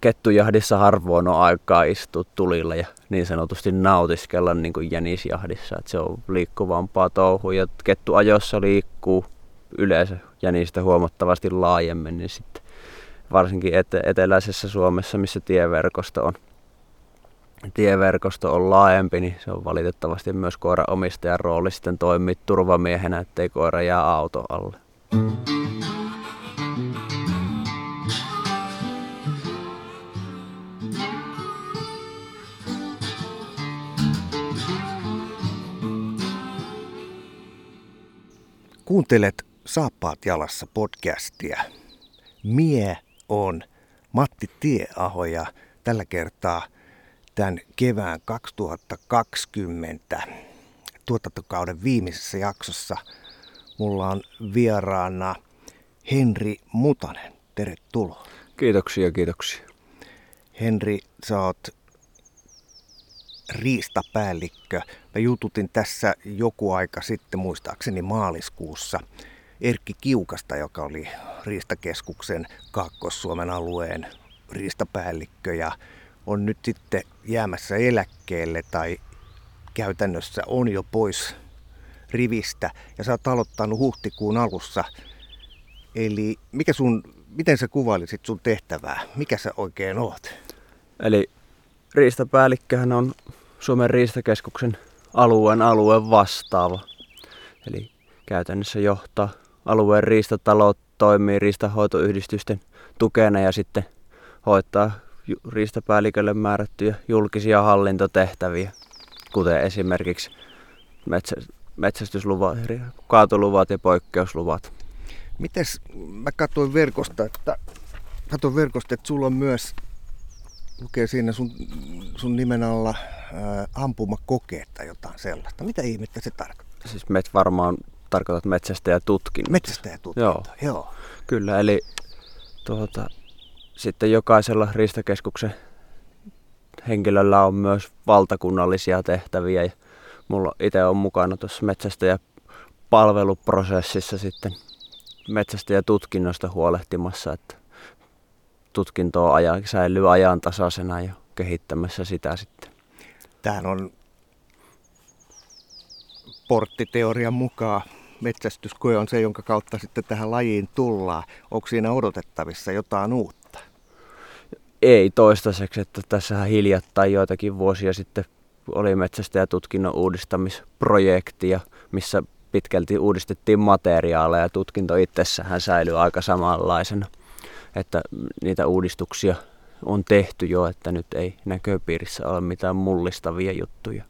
kettujahdissa harvoin on aikaa istua tulilla ja niin sanotusti nautiskella niin kuin jänisjahdissa. Että se on liikkuvampaa touhua ja kettuajossa liikkuu yleensä jänistä huomattavasti laajemmin, niin sitten varsinkin et- eteläisessä Suomessa, missä tieverkosto on, tieverkosto on laajempi, niin se on valitettavasti myös koiran omistajan rooli sitten toimia turvamiehenä, ettei koira jää auto alle. Kuuntelet Saappaat jalassa podcastia. Mie on Matti Tieaho ja tällä kertaa tämän kevään 2020 tuotantokauden viimeisessä jaksossa mulla on vieraana Henri Mutanen. Tervetuloa. Kiitoksia, kiitoksia. Henri, sä oot riistapäällikkö. Mä jututin tässä joku aika sitten, muistaakseni maaliskuussa, Erkki Kiukasta, joka oli Riistakeskuksen Kaakkois-Suomen alueen riistapäällikkö ja on nyt sitten jäämässä eläkkeelle tai käytännössä on jo pois rivistä ja sä oot aloittanut huhtikuun alussa. Eli mikä sun, miten sä kuvailisit sun tehtävää? Mikä sä oikein oot? Eli riistapäällikköhän on Suomen riistakeskuksen alueen alueen vastaava. Eli käytännössä johtaa alueen riistatalot, toimii riistahoitoyhdistysten tukena ja sitten hoitaa riistapäällikölle määrättyjä julkisia hallintotehtäviä, kuten esimerkiksi metsä, metsästysluvat, kaatoluvat ja poikkeusluvat. Mites, mä katsoin verkosta, että, katsoin verkosta, että sulla on myös, lukee siinä sun, sun nimen alla ää, ampumakokeet tai jotain sellaista. Mitä ihmettä se tarkoittaa? Siis met varmaan tarkoitat metsästäjätutkinnon. Metsästäjätutkinto, joo. joo. Kyllä, eli tuota, sitten jokaisella riistakeskuksen henkilöllä on myös valtakunnallisia tehtäviä ja mulla itse on mukana tuossa metsästäjäpalveluprosessissa sitten metsästäjätutkinnosta huolehtimassa, että tutkinto ajan, säilyy ajantasaisena ja kehittämässä sitä sitten. Tämähän on porttiteorian mukaan metsästyskoe on se, jonka kautta sitten tähän lajiin tullaan. Onko siinä odotettavissa jotain uutta? Ei toistaiseksi, että tässä hiljattain joitakin vuosia sitten oli metsästäjätutkinnon uudistamisprojekti, missä pitkälti uudistettiin materiaaleja ja tutkinto itsessähän säilyy aika samanlaisena. Että niitä uudistuksia on tehty jo, että nyt ei näköpiirissä ole mitään mullistavia juttuja.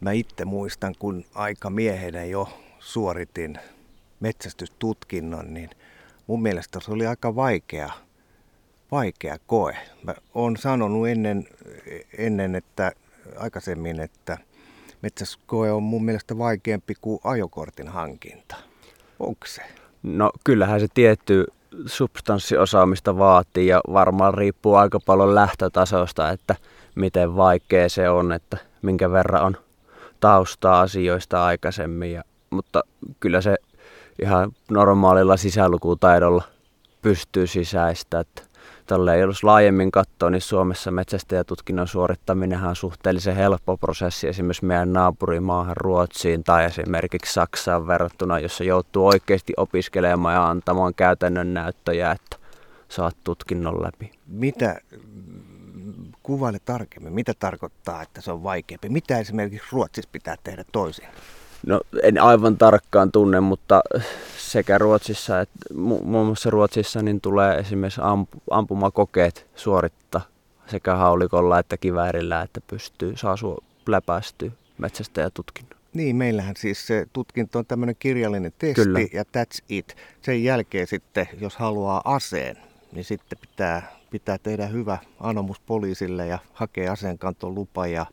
Mä itse muistan, kun aika miehenä jo suoritin metsästystutkinnon, niin mun mielestä se oli aika vaikea, vaikea koe. Mä oon sanonut ennen, ennen että aikaisemmin, että metsästyskoe on mun mielestä vaikeampi kuin ajokortin hankinta. Onko se? No kyllähän se tietty substanssiosaamista vaatii ja varmaan riippuu aika paljon lähtötasosta, että miten vaikea se on, että minkä verran on taustaa asioista aikaisemmin. Ja, mutta kyllä se ihan normaalilla sisälukutaidolla pystyy sisäistä. Että tälle jos laajemmin katsoo, niin Suomessa metsästäjätutkinnon suorittaminen on suhteellisen helppo prosessi esimerkiksi meidän naapurimaahan Ruotsiin tai esimerkiksi Saksaan verrattuna, jossa joutuu oikeasti opiskelemaan ja antamaan käytännön näyttöjä, että saat tutkinnon läpi. Mitä kuvaile tarkemmin, mitä tarkoittaa, että se on vaikeampi? Mitä esimerkiksi Ruotsissa pitää tehdä toisin? No en aivan tarkkaan tunne, mutta sekä Ruotsissa että mu- muun muassa Ruotsissa niin tulee esimerkiksi amp- ampumakokeet suorittaa sekä haulikolla että kiväärillä, että pystyy, saa su- läpäistyä metsästäjätutkinnon. Niin, meillähän siis se tutkinto on tämmöinen kirjallinen testi Kyllä. ja that's it. Sen jälkeen sitten, jos haluaa aseen, niin sitten pitää, pitää tehdä hyvä anomus poliisille ja hakea aseenkanton lupa. Ja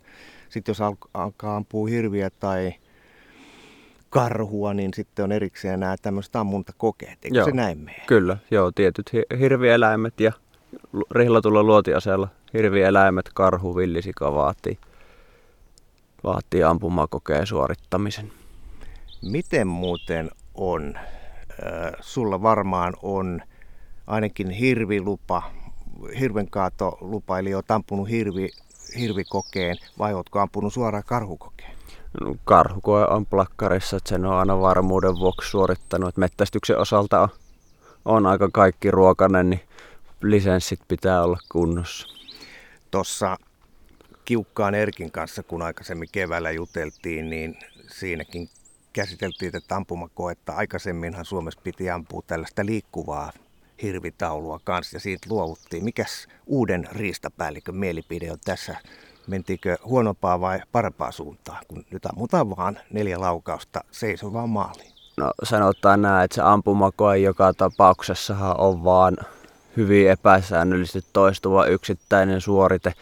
sitten jos alkaa ampua hirviä tai karhua, niin sitten on erikseen nämä tämmöiset ammuntakokeet. Eikö joo, se näin mene? Kyllä, joo, tietyt hirvieläimet ja rihlatulla luotiaseella hirvieläimet, karhu, villisika vaatii, vaatii ampumakokeen suorittamisen. Miten muuten on? Sulla varmaan on ainakin hirvilupa, hirvenkaatolupa, eli olet ampunut hirvi, hirvikokeen vai oletko ampunut suoraan karhukokeen? Karhukoe on plakkarissa, että sen on aina varmuuden vuoksi suorittanut. Että mettästyksen osalta on, on aika kaikki ruokainen, niin lisenssit pitää olla kunnossa. Tuossa Kiukkaan Erkin kanssa, kun aikaisemmin keväällä juteltiin, niin siinäkin käsiteltiin tätä ampumakoetta. Aikaisemminhan Suomessa piti ampua tällaista liikkuvaa hirvitaulua kanssa ja siitä luovuttiin. Mikäs uuden riistapäällikön mielipide on tässä? Mentiinkö huonompaa vai parempaa suuntaa, kun nyt ammutaan vaan neljä laukausta seisovaan maaliin? No sanotaan näin, että se ampumakoe joka tapauksessahan on vaan hyvin epäsäännöllisesti toistuva yksittäinen suorite,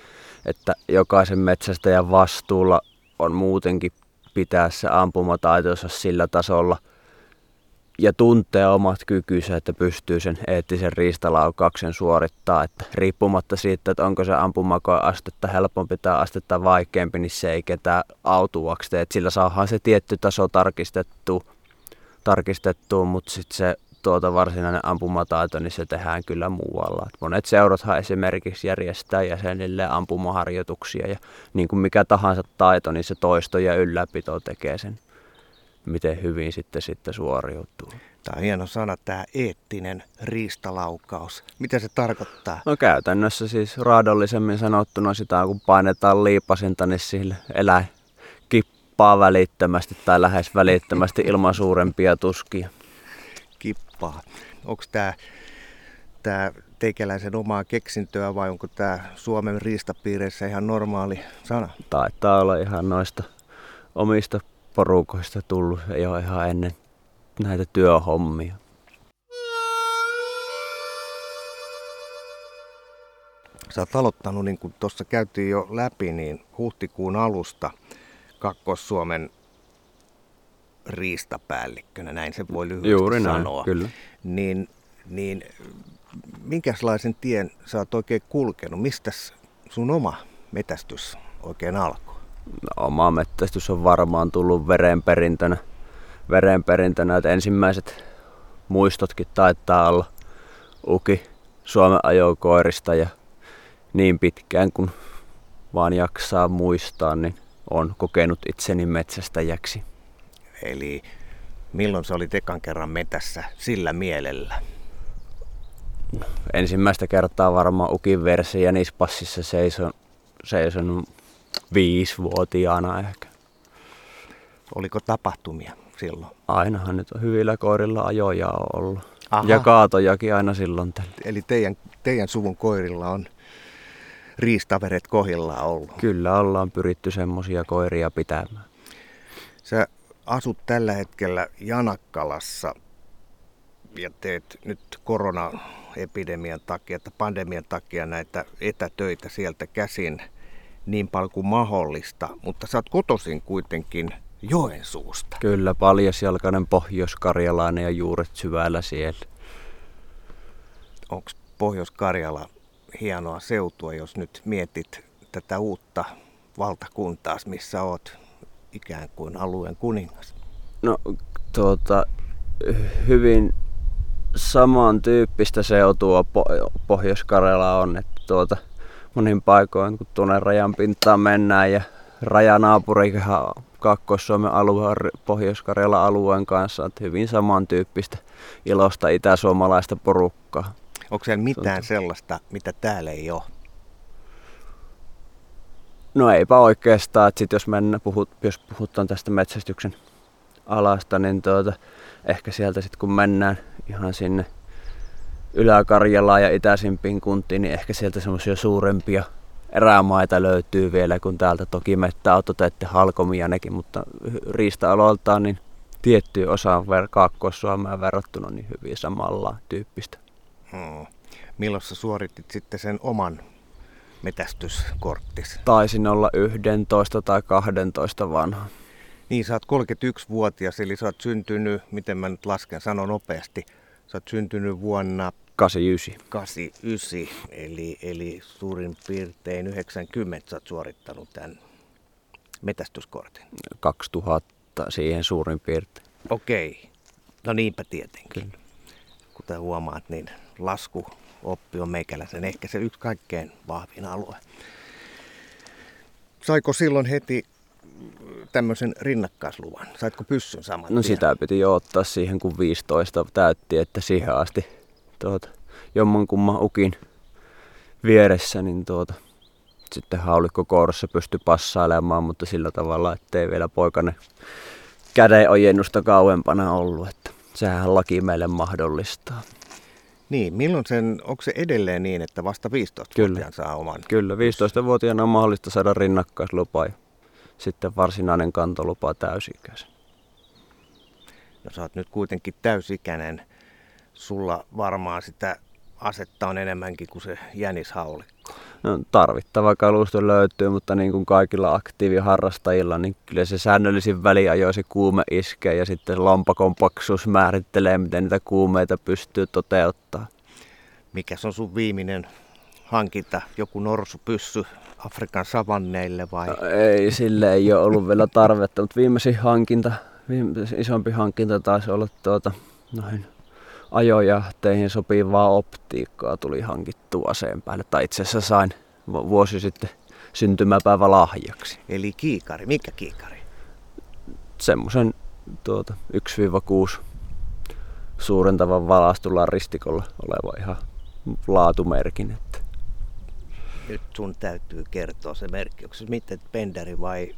että jokaisen metsästäjän vastuulla on muutenkin pitää se ampumataitonsa sillä tasolla ja tuntee omat kykynsä, että pystyy sen eettisen riistalaukauksen suorittaa. Että riippumatta siitä, että onko se ampumakoe astetta helpompi tai astetta vaikeampi, niin se ei ketään autuaksi Että sillä saadaan se tietty taso tarkistettu, tarkistettu mutta sitten se tuota varsinainen ampumataito, niin se tehdään kyllä muualla. Et monet seurathan esimerkiksi järjestää jäsenille ampumaharjoituksia ja niin kuin mikä tahansa taito, niin se toisto ja ylläpito tekee sen, miten hyvin sitten, sitten suoriutuu. Tämä on hieno sana, tämä eettinen riistalaukaus. Mitä se tarkoittaa? No käytännössä siis raadollisemmin sanottuna sitä, kun painetaan liipasinta, niin sille eläin kippaa välittömästi tai lähes välittömästi ilman suurempia tuskia kippaa. Onko tämä tää teikäläisen omaa keksintöä vai onko tämä Suomen riistapiireissä ihan normaali sana? Taitaa olla ihan noista omista porukoista tullut jo ihan ennen näitä työhommia. Sä oot aloittanut, niin kuin tuossa käytiin jo läpi, niin huhtikuun alusta Kakkos-Suomen riistapäällikkönä, näin se voi lyhyesti Juuri sanoa. Näin, kyllä. Niin, niin minkälaisen tien sä oot oikein kulkenut? Mistä sun oma metästys oikein alkoi? Oma metästys on varmaan tullut verenperintönä. verenperintönä että ensimmäiset muistotkin taitaa olla uki Suomen ajokoirista ja niin pitkään kun vaan jaksaa muistaa, niin on kokenut itseni metsästäjäksi. Eli milloin se oli tekan kerran metässä sillä mielellä? Ensimmäistä kertaa varmaan Ukin versi ja Nispassissa seison, seison viisivuotiaana ehkä. Oliko tapahtumia silloin? Ainahan nyt on hyvillä koirilla ajoja on ollut. Aha. Ja kaatojakin aina silloin tällä. Eli teidän, teidän suvun koirilla on riistaveret kohilla ollut? Kyllä ollaan pyritty semmoisia koiria pitämään. Sä asut tällä hetkellä Janakkalassa ja teet nyt koronaepidemian takia että pandemian takia näitä etätöitä sieltä käsin niin paljon kuin mahdollista, mutta sä oot kotoisin kuitenkin Joensuusta. Kyllä, paljasjalkainen pohjois-karjalainen ja juuret syvällä siellä. Onko Pohjois-Karjala hienoa seutua, jos nyt mietit tätä uutta valtakuntaa, missä oot ikään kuin alueen kuningas? No tuota, hyvin samantyyppistä seutua Pohjois-Karjala on, että tuota, monin paikoin kun tuonne rajan pintaan mennään ja rajanaapurihan Kaakkois-Suomen alueen, Pohjois-Karjalan alueen kanssa, että hyvin samantyyppistä ilosta itäsuomalaista porukkaa. Onko siellä mitään sellaista, mitä täällä ei ole? No eipä oikeastaan, että sit jos, mennä, puhut, jos puhutaan tästä metsästyksen alasta, niin tuota, ehkä sieltä sitten kun mennään ihan sinne Ylä-Karjalaan ja itäisimpiin kuntiin, niin ehkä sieltä semmoisia suurempia erämaita löytyy vielä, kun täältä toki mettäautoteette halkomia nekin, mutta riista-aloiltaan niin tiettyyn osaan ver- Kaakkois-Suomeen verrattuna niin hyvin samalla tyyppistä. Hmm. Milloin sä suoritit sitten sen oman metästyskorttis? Taisin olla 11 tai 12 vanha. Niin, sä oot 31-vuotias, eli sä oot syntynyt, miten mä nyt lasken, sanon nopeasti, sä oot syntynyt vuonna 89. 89, eli, eli suurin piirtein 90 sä oot suorittanut tämän metästyskortin. 2000 siihen suurin piirtein. Okei, no niinpä tietenkin. Kyllä. Kuten huomaat, niin lasku oppi on meikäläisen ehkä se yksi kaikkein vahvin alue. Saiko silloin heti tämmöisen rinnakkaisluvan? Saitko pyssyn saman No tien? sitä piti jo ottaa siihen, kun 15 täytti, että siihen asti tuota, jommankumman ukin vieressä, niin tuota, sitten haulikko kourassa pystyi passailemaan, mutta sillä tavalla, ettei vielä poikane käden ojennusta kauempana ollut, että sehän laki meille mahdollistaa. Niin, milloin sen, onko se edelleen niin, että vasta 15-vuotiaan saa oman? Kyllä, 15-vuotiaana on mahdollista saada rinnakkaislupa ja sitten varsinainen kantolupa täysikäisen. No sä oot nyt kuitenkin täysikäinen. Sulla varmaan sitä asetta on enemmänkin kuin se jänishaulikko. No, tarvittava kalusto löytyy, mutta niin kuin kaikilla aktiiviharrastajilla, niin kyllä se säännöllisin väliajoin se kuume iskee ja sitten lompakon paksuus määrittelee, miten niitä kuumeita pystyy toteuttaa. Mikä on sun viimeinen hankinta? Joku norsupyssy Afrikan savanneille vai? No, ei, sille ei ole ollut vielä tarvetta, mutta viimeisin hankinta, viimeisin isompi hankinta taisi olla tuota, noin ajojahteihin sopivaa optiikkaa tuli hankittua aseen päälle. Tai itse asiassa sain vuosi sitten syntymäpäivä lahjaksi. Eli kiikari. Mikä kiikari? Semmoisen tuota, 1-6 suurentavan valastulla ristikolla oleva ihan laatumerkin. Että. Nyt sun täytyy kertoa se merkki. Onko se miten Penderi vai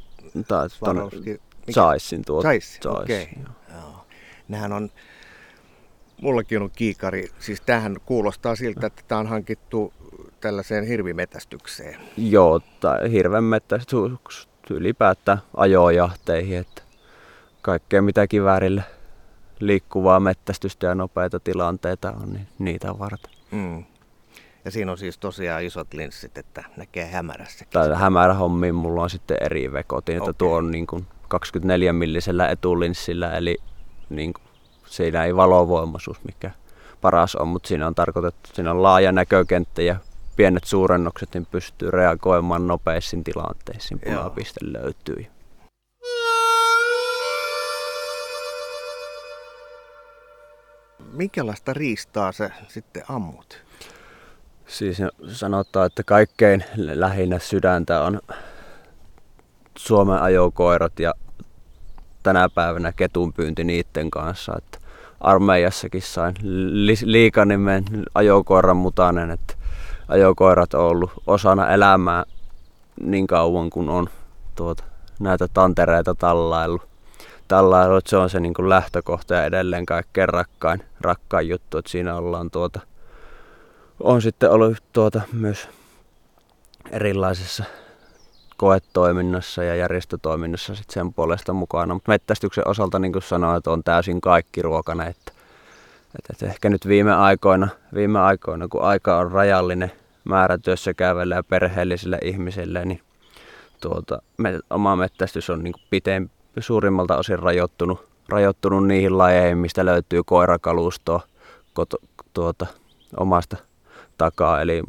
Tai Swarovski? Saissin. Saissin, Saissin, okei. joo. Joo. Nehän on, mullakin on kiikari, siis tähän kuulostaa siltä, että tämä on hankittu tällaiseen hirvimetästykseen. Joo, tai hirven mettästys ylipäätään ajojahteihin, että kaikkea mitä kiväärille liikkuvaa mettästystä ja nopeita tilanteita on, niin niitä varten. Mm. Ja siinä on siis tosiaan isot linssit, että näkee hämärässäkin. Tai hämärä hommiin mulla on sitten eri vekotin, että Okei. tuo on niin kuin 24 millisellä etulinssillä, eli niin kuin, siinä ei valovoimaisuus mikä paras on, mutta siinä on tarkoitettu, siinä on laaja näkökenttä ja pienet suurennokset, niin pystyy reagoimaan nopeisiin tilanteisiin, Joo. punapiste löytyy. Minkälaista riistaa sä sitten ammut? Siis sanotaan, että kaikkein lähinnä sydäntä on Suomen ajokoirat ja tänä päivänä ketunpyynti niiden kanssa. Että armeijassakin sain li- liikanimen ajokoiran mutanen, että ajokoirat on ollut osana elämää niin kauan kuin on tuota, näitä tantereita tallailu. tallailu että se on se niin kuin lähtökohta ja edelleen kaikkein rakkain, rakkain juttu, että siinä ollaan tuota, on sitten ollut tuota myös erilaisessa koetoiminnassa ja järjestötoiminnassa sit sen puolesta mukana. Mutta mettästyksen osalta, niin kuin sanoin, että on täysin kaikki ruokana. Että, että, että ehkä nyt viime aikoina, viime aikoina, kun aika on rajallinen määrä työssä käyville ja perheellisille ihmisille, niin tuota, me, oma mettästys on niin piteen, suurimmalta osin rajoittunut, rajoittunut niihin lajeihin, mistä löytyy koirakalustoa koto, tuota, omasta takaa. Eli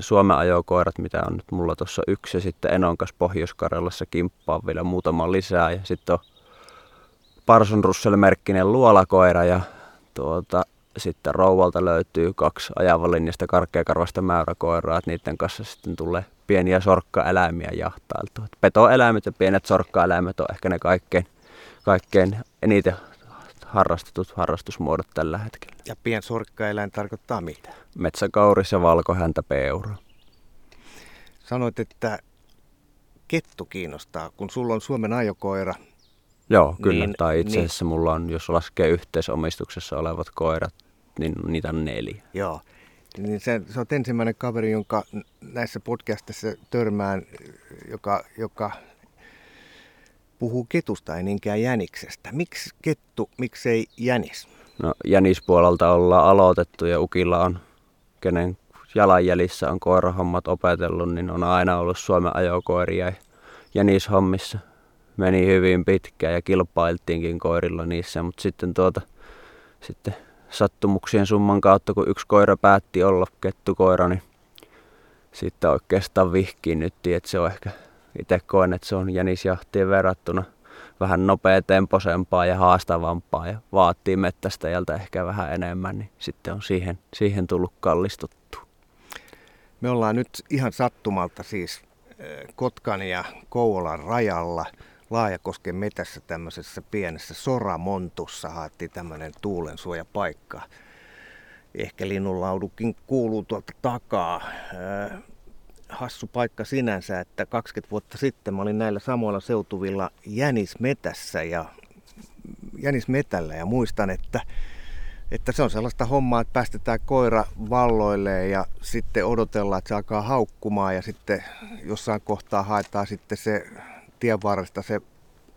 Suomen ajokoirat, mitä on nyt mulla tuossa yksi ja sitten Enonkas Pohjois-Karjalassa kimppaa vielä muutama lisää. Ja sitten on Parson Russell-merkkinen luolakoira ja tuota, sitten rouvalta löytyy kaksi ajavalinjasta karkeakarvasta mäyräkoiraa, että niiden kanssa sitten tulee pieniä sorkkaeläimiä jahtailtua. Et Petoeläimet ja pienet sorkkaeläimet on ehkä ne kaikkein, kaikkein eniten harrastetut harrastusmuodot tällä hetkellä. Ja piensorkkaeläin tarkoittaa mitä? Metsäkauris ja valkohäntä peura. Sanoit, että kettu kiinnostaa, kun sulla on Suomen ajokoira. Joo, kyllä. Niin, Niin, tai itse niin. asiassa mulla on, jos laskee yhteisomistuksessa olevat koirat, niin niitä on neljä. Joo. Niin se, se on ensimmäinen kaveri, jonka näissä podcastissa törmään, joka, joka puhuu ketusta ei niinkään jäniksestä. Miksi kettu, miksei jänis? No jänispuolelta ollaan aloitettu ja Ukilla on, kenen jalanjäljissä on koirahommat opetellut, niin on aina ollut Suomen ajokoiria ja jänishommissa. Meni hyvin pitkään ja kilpailtiinkin koirilla niissä, mutta sitten tuota, sitten sattumuksien summan kautta, kun yksi koira päätti olla kettukoira, niin sitten oikeastaan vihkiin nyt, että se on ehkä itse koen, että se on jänisjahtiin verrattuna vähän nopeatempoisempaa ja haastavampaa ja vaatii mettästäjältä ehkä vähän enemmän, niin sitten on siihen, siihen tullut kallistuttu. Me ollaan nyt ihan sattumalta siis Kotkan ja Kouvolan rajalla Laajakosken metässä tämmöisessä pienessä soramontussa haettiin tämmöinen tuulensuojapaikka. Ehkä linnunlaudukin kuuluu tuolta takaa hassu paikka sinänsä, että 20 vuotta sitten mä olin näillä samoilla seutuvilla jänismetässä ja jänismetällä ja muistan, että, että se on sellaista hommaa, että päästetään koira valloille ja sitten odotellaan, että se alkaa haukkumaan ja sitten jossain kohtaa haetaan sitten se tien varresta se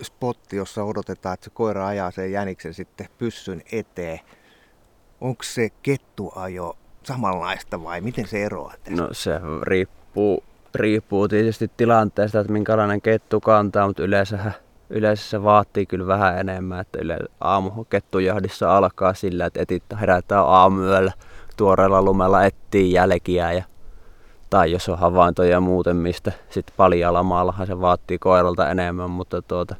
spotti, jossa odotetaan, että se koira ajaa sen jäniksen sitten pyssyn eteen. Onko se kettuajo samanlaista vai miten se eroaa? Tästä? No se riippuu riippuu, riippuu tietysti tilanteesta, että minkälainen kettu kantaa, mutta yleensä, yleensä se vaatii kyllä vähän enemmän. Että yle, aamu kettujahdissa alkaa sillä, että etittä herätään aamuyöllä tuoreella lumella etsii jälkiä ja tai jos on havaintoja muuten, mistä sitten paljalamaallahan se vaatii koiralta enemmän, mutta tuota,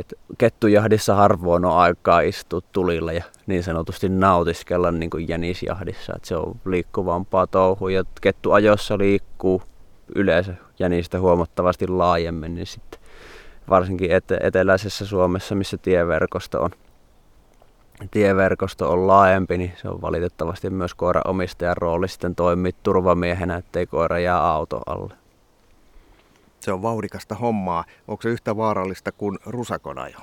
et kettujahdissa harvoin on aikaa istua tulilla ja niin sanotusti nautiskella niin kuin jänisjahdissa. Et se on liikkuvampaa touhua ja kettuajossa liikkuu yleensä jänistä huomattavasti laajemmin, niin sitten varsinkin ete- eteläisessä Suomessa, missä tieverkosto on, tieverkosto on laajempi, niin se on valitettavasti myös koiran omistajan rooli sitten toimia turvamiehenä, ettei koira jää auto alle. Se on vauhdikasta hommaa. Onko se yhtä vaarallista kuin rusakonajo?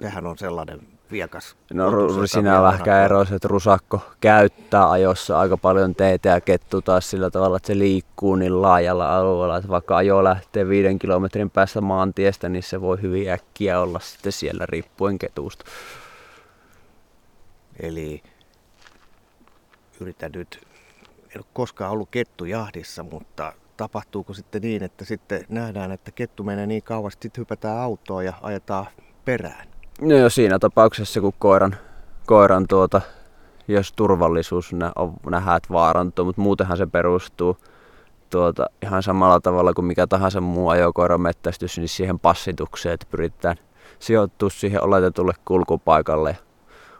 Sehän on sellainen viekas. No siinä on vähän ero, että rusakko käyttää ajossa aika paljon teitä ja kettu taas sillä tavalla, että se liikkuu niin laajalla alueella, että vaikka ajo lähtee viiden kilometrin päästä maantiestä, niin se voi hyvin äkkiä olla sitten siellä riippuen ketusta. Eli yritän nyt, en ole koskaan ollut kettujahdissa, mutta tapahtuuko sitten niin, että sitten nähdään, että kettu menee niin kauas, että sitten hypätään autoon ja ajetaan perään? No jo siinä tapauksessa, kun koiran, koiran tuota, jos turvallisuus nä, on, nähdään, että vaarantuu, mutta muutenhan se perustuu tuota, ihan samalla tavalla kuin mikä tahansa muu ajokoiran mettästys, niin siihen passitukseen, että pyritään sijoittua siihen oletetulle kulkupaikalle ja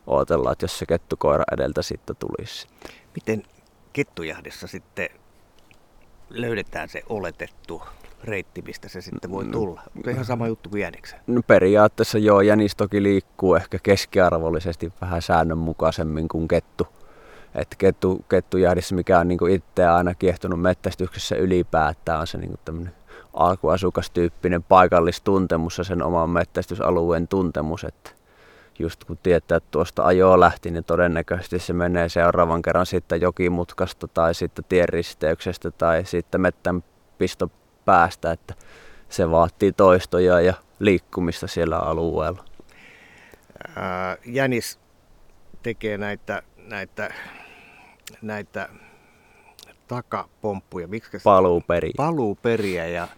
odotellaan, että jos se kettukoira edeltä sitten tulisi. Miten kettujahdissa sitten löydetään se oletettu reitti, mistä se sitten voi mm. tulla. Onko ihan sama juttu kuin jäniksen? No periaatteessa joo, jänis toki liikkuu ehkä keskiarvollisesti vähän säännönmukaisemmin kuin kettu. Et kettu, kettujähdissä, mikä on niin itse aina kiehtonut mettästyksessä ylipäätään, on se niin tämmöinen alkuasukastyyppinen paikallistuntemus ja sen oman mettästysalueen tuntemus. Että just kun tietää, että tuosta ajoa lähti, niin todennäköisesti se menee seuraavan kerran sitten jokimutkasta tai sitten tienristeyksestä tai sitten mettän pisto päästä, että se vaatii toistoja ja liikkumista siellä alueella. Ää, Jänis tekee näitä, näitä, näitä takapomppuja. Miksi Paluuperiä. Paluuperiä ja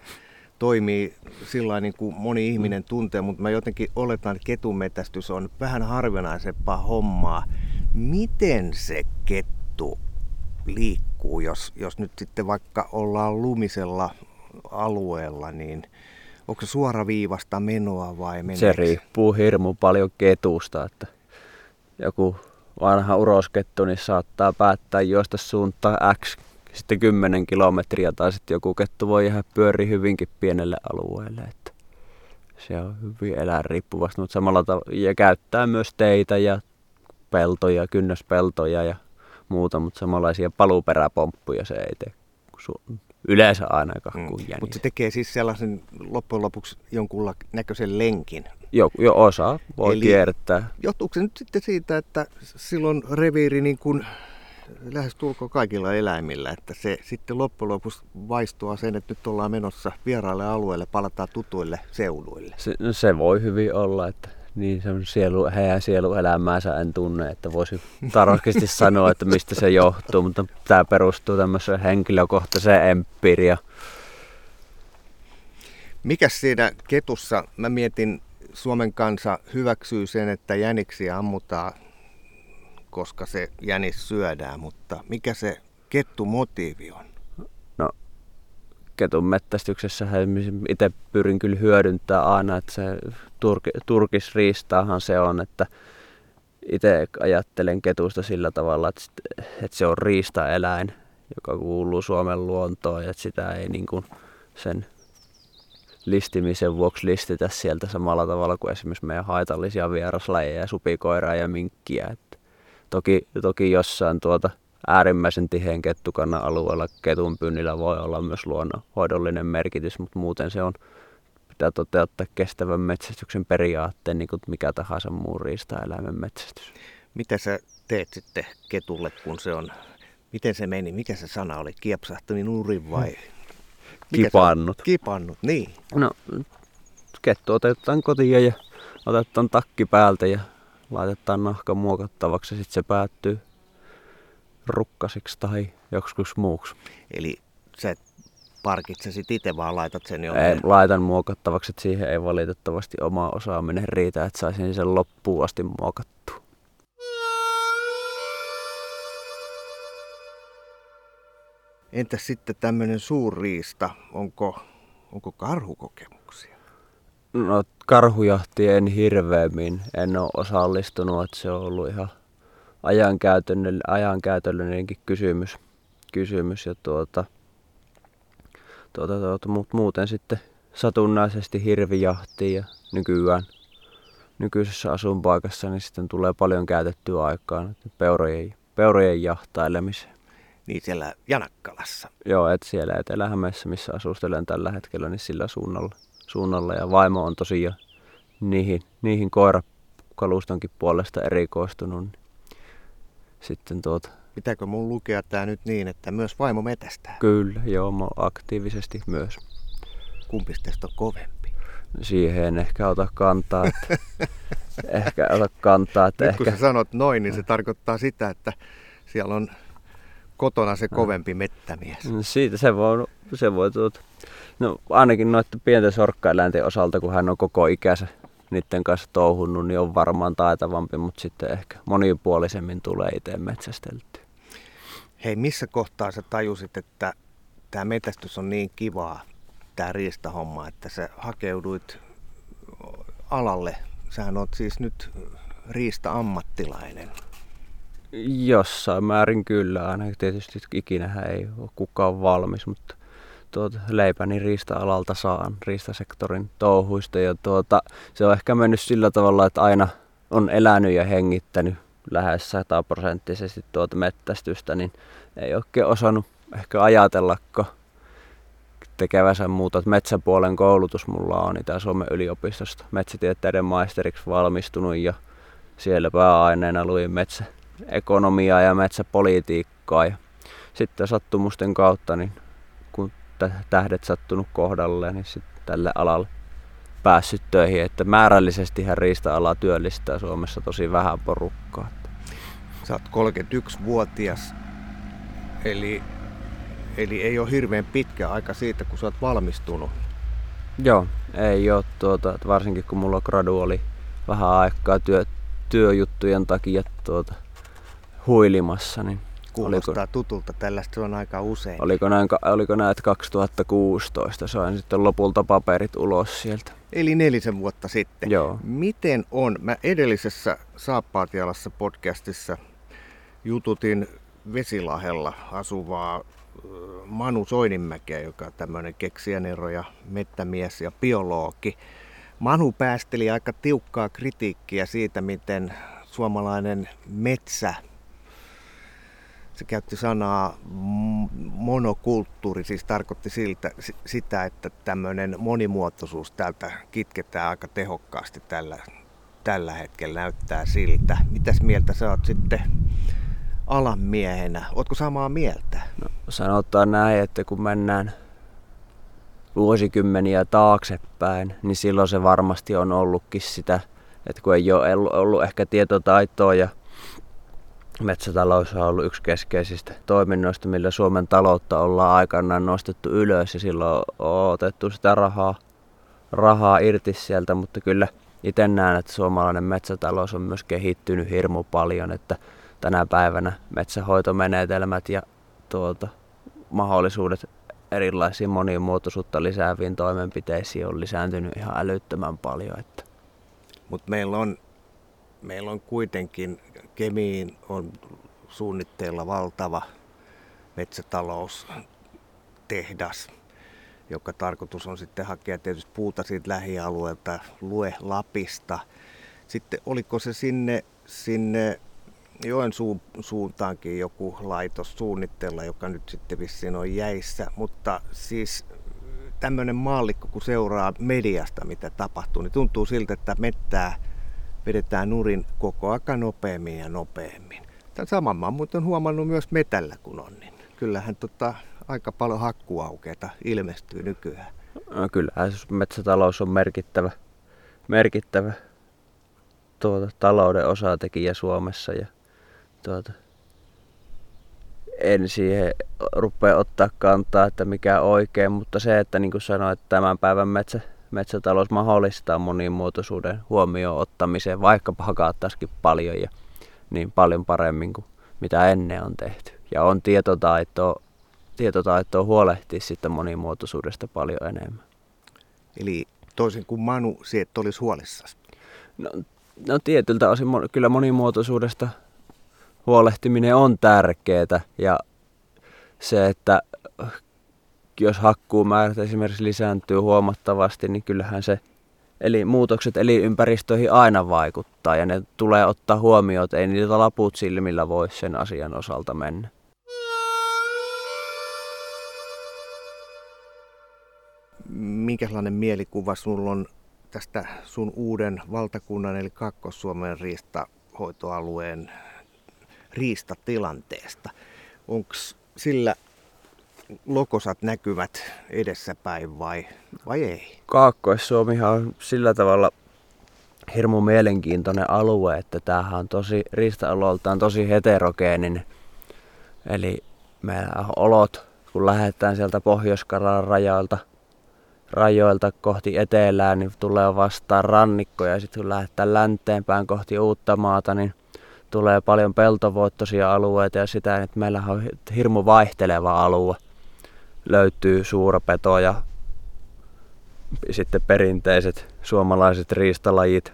toimii sillä niin kuin moni ihminen tuntee, mutta mä jotenkin oletan, että ketumetästys on vähän harvinaisempaa hommaa. Miten se kettu liikkuu, jos, jos nyt sitten vaikka ollaan lumisella alueella, niin onko se suoraviivasta menoa vai meneekö? Se riippuu hirmu paljon ketusta, että joku vanha uroskettu niin saattaa päättää juosta suuntaan X sitten 10 kilometriä tai sitten joku kettu voi jäädä pyöri hyvinkin pienelle alueelle. Että se on hyvin eläinriippuvasta, mutta samalla tav- ja käyttää myös teitä ja peltoja, kynnöspeltoja ja muuta, mutta samanlaisia paluperäpomppuja se ei tee yleensä ainakaan mm. kuin jänis. Mutta se tekee siis sellaisen loppujen lopuksi jonkun näköisen lenkin. Jo, jo osa voi Eli kiertää. Johtuuko se nyt sitten siitä, että silloin reviiri niin kuin lähestulkoon kaikilla eläimillä, että se sitten loppujen lopuksi vaistua sen, että nyt ollaan menossa vieraille alueelle, palataan tutuille seuduille. Se, no se voi hyvin olla, että niin se on sielu, heidän sieluelämäänsä en tunne, että voisi tarkasti sanoa, että mistä se johtuu, mutta tämä perustuu tämmöiseen henkilökohtaiseen empiriaan. Mikä siinä ketussa, mä mietin, Suomen kansa hyväksyy sen, että jäniksiä ammutaan koska se jänis syödään, mutta mikä se kettumotiivi on? No, ketun mettästyksessä itse pyrin kyllä hyödyntää aina, että se turki, turkisriistaahan se on, että itse ajattelen ketusta sillä tavalla, että, että se on riistaeläin, joka kuuluu Suomen luontoon ja että sitä ei niin kuin sen listimisen vuoksi listitä sieltä samalla tavalla kuin esimerkiksi meidän haitallisia vieraslajeja, supikoiraa ja minkkiä. Että toki, toki jossain tuota äärimmäisen tiheen kettukannan alueella ketun pyynnillä voi olla myös luonnonhoidollinen merkitys, mutta muuten se on pitää toteuttaa kestävän metsästyksen periaatteen, niin kuin mikä tahansa muu riistaeläimen metsästys. Mitä sä teet sitten ketulle, kun se on, miten se meni, mikä se sana oli, kiepsahtunut nurin vai? Mikä kipannut. Kipannut, niin. No, kettu otetaan kotiin ja otetaan takki päältä ja laitetaan nahka muokattavaksi ja sitten se päättyy rukkasiksi tai joksikus muuksi. Eli sä et parkitse sit itse vaan laitat sen jo. Ei, laitan muokattavaksi, että siihen ei valitettavasti oma osaaminen riitä, että saisin sen loppuun asti muokattua. Entäs sitten tämmöinen suurriista, onko, onko karhukokemuksia? No karhujahti en hirveämmin, en ole osallistunut, että se on ollut ihan ajankäytöllinenkin kysymys, kysymys ja tuota, tuota, tuota, mutta muuten sitten satunnaisesti hirvijahtiin ja nykyään nykyisessä asunpaikassa niin sitten tulee paljon käytettyä aikaa peurojen, peurojen jahtailemiseen. Niin siellä Janakkalassa. Joo, että siellä etelä missä asustelen tällä hetkellä, niin sillä suunnalla, suunnalla. Ja vaimo on tosiaan niihin, niihin koirakalustonkin puolesta erikoistunut. Niin sitten tuota, Pitääkö mun lukea tämä nyt niin, että myös vaimo metästää? Kyllä, joo, mä aktiivisesti myös. Kumpi on kovempi? Siihen en ehkä ota kantaa. Että, ehkä ota kantaa. Että nyt ehkä... kun sä sanot noin, niin se tarkoittaa sitä, että siellä on kotona se kovempi mettämies. No siitä se voi, se voi tuota, no ainakin noiden pienten sorkkaeläinten osalta, kun hän on koko ikänsä niiden kanssa touhunnut, niin on varmaan taitavampi, mutta sitten ehkä monipuolisemmin tulee itse metsästelty. Hei, missä kohtaa sä tajusit, että tämä metästys on niin kivaa, tämä riistahomma, että sä hakeuduit alalle? Sähän oot siis nyt riista-ammattilainen. Jossain määrin kyllä, aina tietysti ikinä ei ole kukaan valmis, mutta tuota, leipäni riista-alalta saan riistasektorin touhuista ja tuota, se on ehkä mennyt sillä tavalla, että aina on elänyt ja hengittänyt lähes sataprosenttisesti tuota mettästystä, niin ei oikein osannut ehkä ajatellako tekevänsä muuta. Metsäpuolen koulutus mulla on Itä-Suomen yliopistosta metsätieteiden maisteriksi valmistunut ja siellä pääaineena luin metsäekonomiaa ja metsäpolitiikkaa. Ja sitten sattumusten kautta, niin kun tähdet sattunut kohdalle, niin sitten tälle alalle päässyt töihin. Että määrällisesti riista-ala työllistää Suomessa tosi vähän porukkaa. Sä oot 31-vuotias, eli, eli ei ole hirveän pitkä aika siitä, kun sä oot valmistunut. Joo, ei ole. Tuota, varsinkin kun mulla gradu oli vähän aikaa työ, työjuttujen takia tuota, huilimassa, niin Kuulostaa oliko, tutulta, tällaista on aika usein. Oliko, näin, oliko näin, että 2016 sain sitten lopulta paperit ulos sieltä. Eli nelisen vuotta sitten. Joo. Miten on? Mä edellisessä Saappaatialassa podcastissa jututin Vesilahella asuvaa Manu Soininmäkeä, joka on tämmöinen keksijänero ja mettämies ja biologi. Manu päästeli aika tiukkaa kritiikkiä siitä, miten suomalainen metsä se käytti sanaa monokulttuuri, siis tarkoitti siltä, sitä, että tämmöinen monimuotoisuus täältä kitketään aika tehokkaasti tällä, tällä hetkellä näyttää siltä. Mitäs mieltä sä oot sitten alan miehenä? Ootko samaa mieltä? No, sanotaan näin, että kun mennään vuosikymmeniä taaksepäin, niin silloin se varmasti on ollutkin sitä, että kun ei ole ollut ehkä tietotaitoa ja Metsätalous on ollut yksi keskeisistä toiminnoista, millä Suomen taloutta ollaan aikanaan nostettu ylös ja silloin on otettu sitä rahaa, rahaa irti sieltä, mutta kyllä itse näen, että suomalainen metsätalous on myös kehittynyt hirmu paljon, että tänä päivänä metsähoitomenetelmät ja tuota, mahdollisuudet erilaisiin monimuotoisuutta lisääviin toimenpiteisiin on lisääntynyt ihan älyttömän paljon. Että. Mutta meillä on, meillä on kuitenkin, Kemiin on suunnitteilla valtava metsätaloustehdas, joka tarkoitus on sitten hakea tietysti puuta siitä lähialueelta, Lue Lapista. Sitten oliko se sinne, sinne Joensuun suuntaankin joku laitos suunnitteilla, joka nyt sitten vissiin on jäissä, mutta siis tämmöinen maallikko, kun seuraa mediasta, mitä tapahtuu, niin tuntuu siltä, että mettää vedetään nurin koko ajan nopeammin ja nopeammin. Tämän saman mä oon huomannut myös metällä, kun on, niin kyllähän tota, aika paljon hakkuaukeita ilmestyy nykyään. No, kyllähän metsätalous on merkittävä, merkittävä tuota, talouden osatekijä Suomessa ja tuota, en siihen rupea ottaa kantaa, että mikä oikein, mutta se, että niin kuin sanoin, että tämän päivän metsä, metsätalous mahdollistaa monimuotoisuuden huomioon ottamiseen, vaikka hakattaisikin paljon ja niin paljon paremmin kuin mitä ennen on tehty. Ja on tietotaitoa, tietotaitoa huolehtia sitten monimuotoisuudesta paljon enemmän. Eli toisin kuin Manu, että olisi huolissasi? No, no tietyltä osin kyllä monimuotoisuudesta huolehtiminen on tärkeää ja se, että jos hakkuumäärät esimerkiksi lisääntyy huomattavasti, niin kyllähän se eli muutokset elinympäristöihin aina vaikuttaa ja ne tulee ottaa huomioon, että ei niitä laput silmillä voi sen asian osalta mennä. Minkälainen mielikuva sinulla on tästä sun uuden valtakunnan eli Kaakkois-Suomen riistahoitoalueen riistatilanteesta. Onko sillä lokosat näkyvät edessäpäin vai, vai ei? Kaakkois-Suomihan on sillä tavalla hirmu mielenkiintoinen alue, että tämähän on tosi, riista-alueeltaan tosi heterogeeninen. Eli meillä on olot, kun lähdetään sieltä pohjois rajoilta, rajoilta kohti etelää, niin tulee vastaan rannikkoja ja sitten kun lähdetään länteenpäin kohti uutta maata, niin tulee paljon peltovuottoisia alueita ja sitä, että meillä on hirmu vaihteleva alue. Löytyy suurpetoja, sitten perinteiset suomalaiset riistalajit,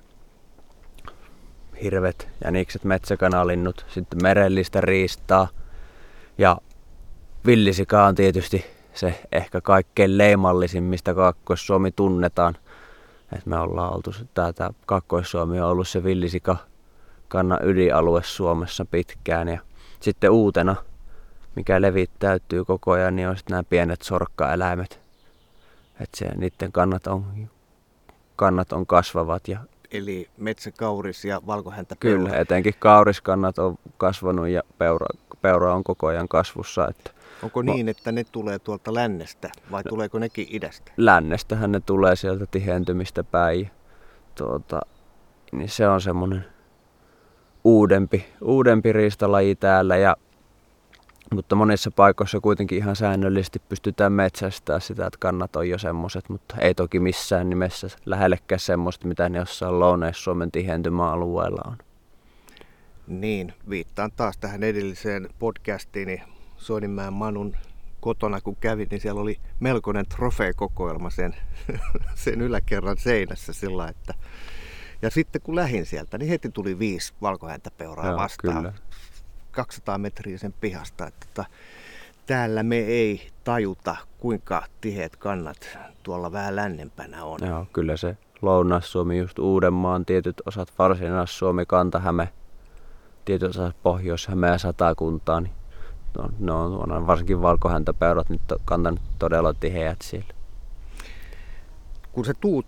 hirvet, jänikset, metsäkanalinnut, sitten merellistä riistaa ja villisika on tietysti se ehkä kaikkein leimallisin, mistä Kaakkois-Suomi tunnetaan. Et me ollaan oltu, tämä Kaakkois-Suomi on ollut se villisika kannan ydinalue Suomessa pitkään. Ja sitten uutena, mikä levittäytyy koko ajan, niin on sitten nämä pienet sorkkaeläimet. Että se, niiden kannat on, kannat on kasvavat. Ja Eli metsäkauris ja valkohäntä Kyllä, etenkin kauriskannat on kasvanut ja peura, peura on koko ajan kasvussa. Että Onko niin, että ne tulee tuolta lännestä vai no, tuleeko nekin idästä? Lännestähän ne tulee sieltä tihentymistä päin. Tuota, niin se on semmoinen uudempi, uudempi riistalaji täällä, ja, mutta monissa paikoissa kuitenkin ihan säännöllisesti pystytään metsästää sitä, että kannat on jo semmoiset, mutta ei toki missään nimessä lähellekään semmoista, mitä ne jossain Lounais-Suomen tihentymäalueella on. Niin, viittaan taas tähän edelliseen podcastiin, Soininmäen Manun kotona kun kävin, niin siellä oli melkoinen trofeekokoelma sen, sen yläkerran seinässä sillä että ja sitten kun lähin sieltä, niin heti tuli viisi valkohäntäpeuraa Joo, vastaan. Kyllä. 200 metriä sen pihasta. Että tota, täällä me ei tajuta, kuinka tiheät kannat tuolla vähän lännempänä on. Joo, kyllä se Lounais-Suomi, just Uudenmaan tietyt osat, Varsinais-Suomi, Kantahäme, tietyt osat Pohjois-Häme ja Satakuntaa, niin no, ne on, on varsinkin valkohäntäpeurat nyt kantanut todella tiheät siellä. Kun se tuut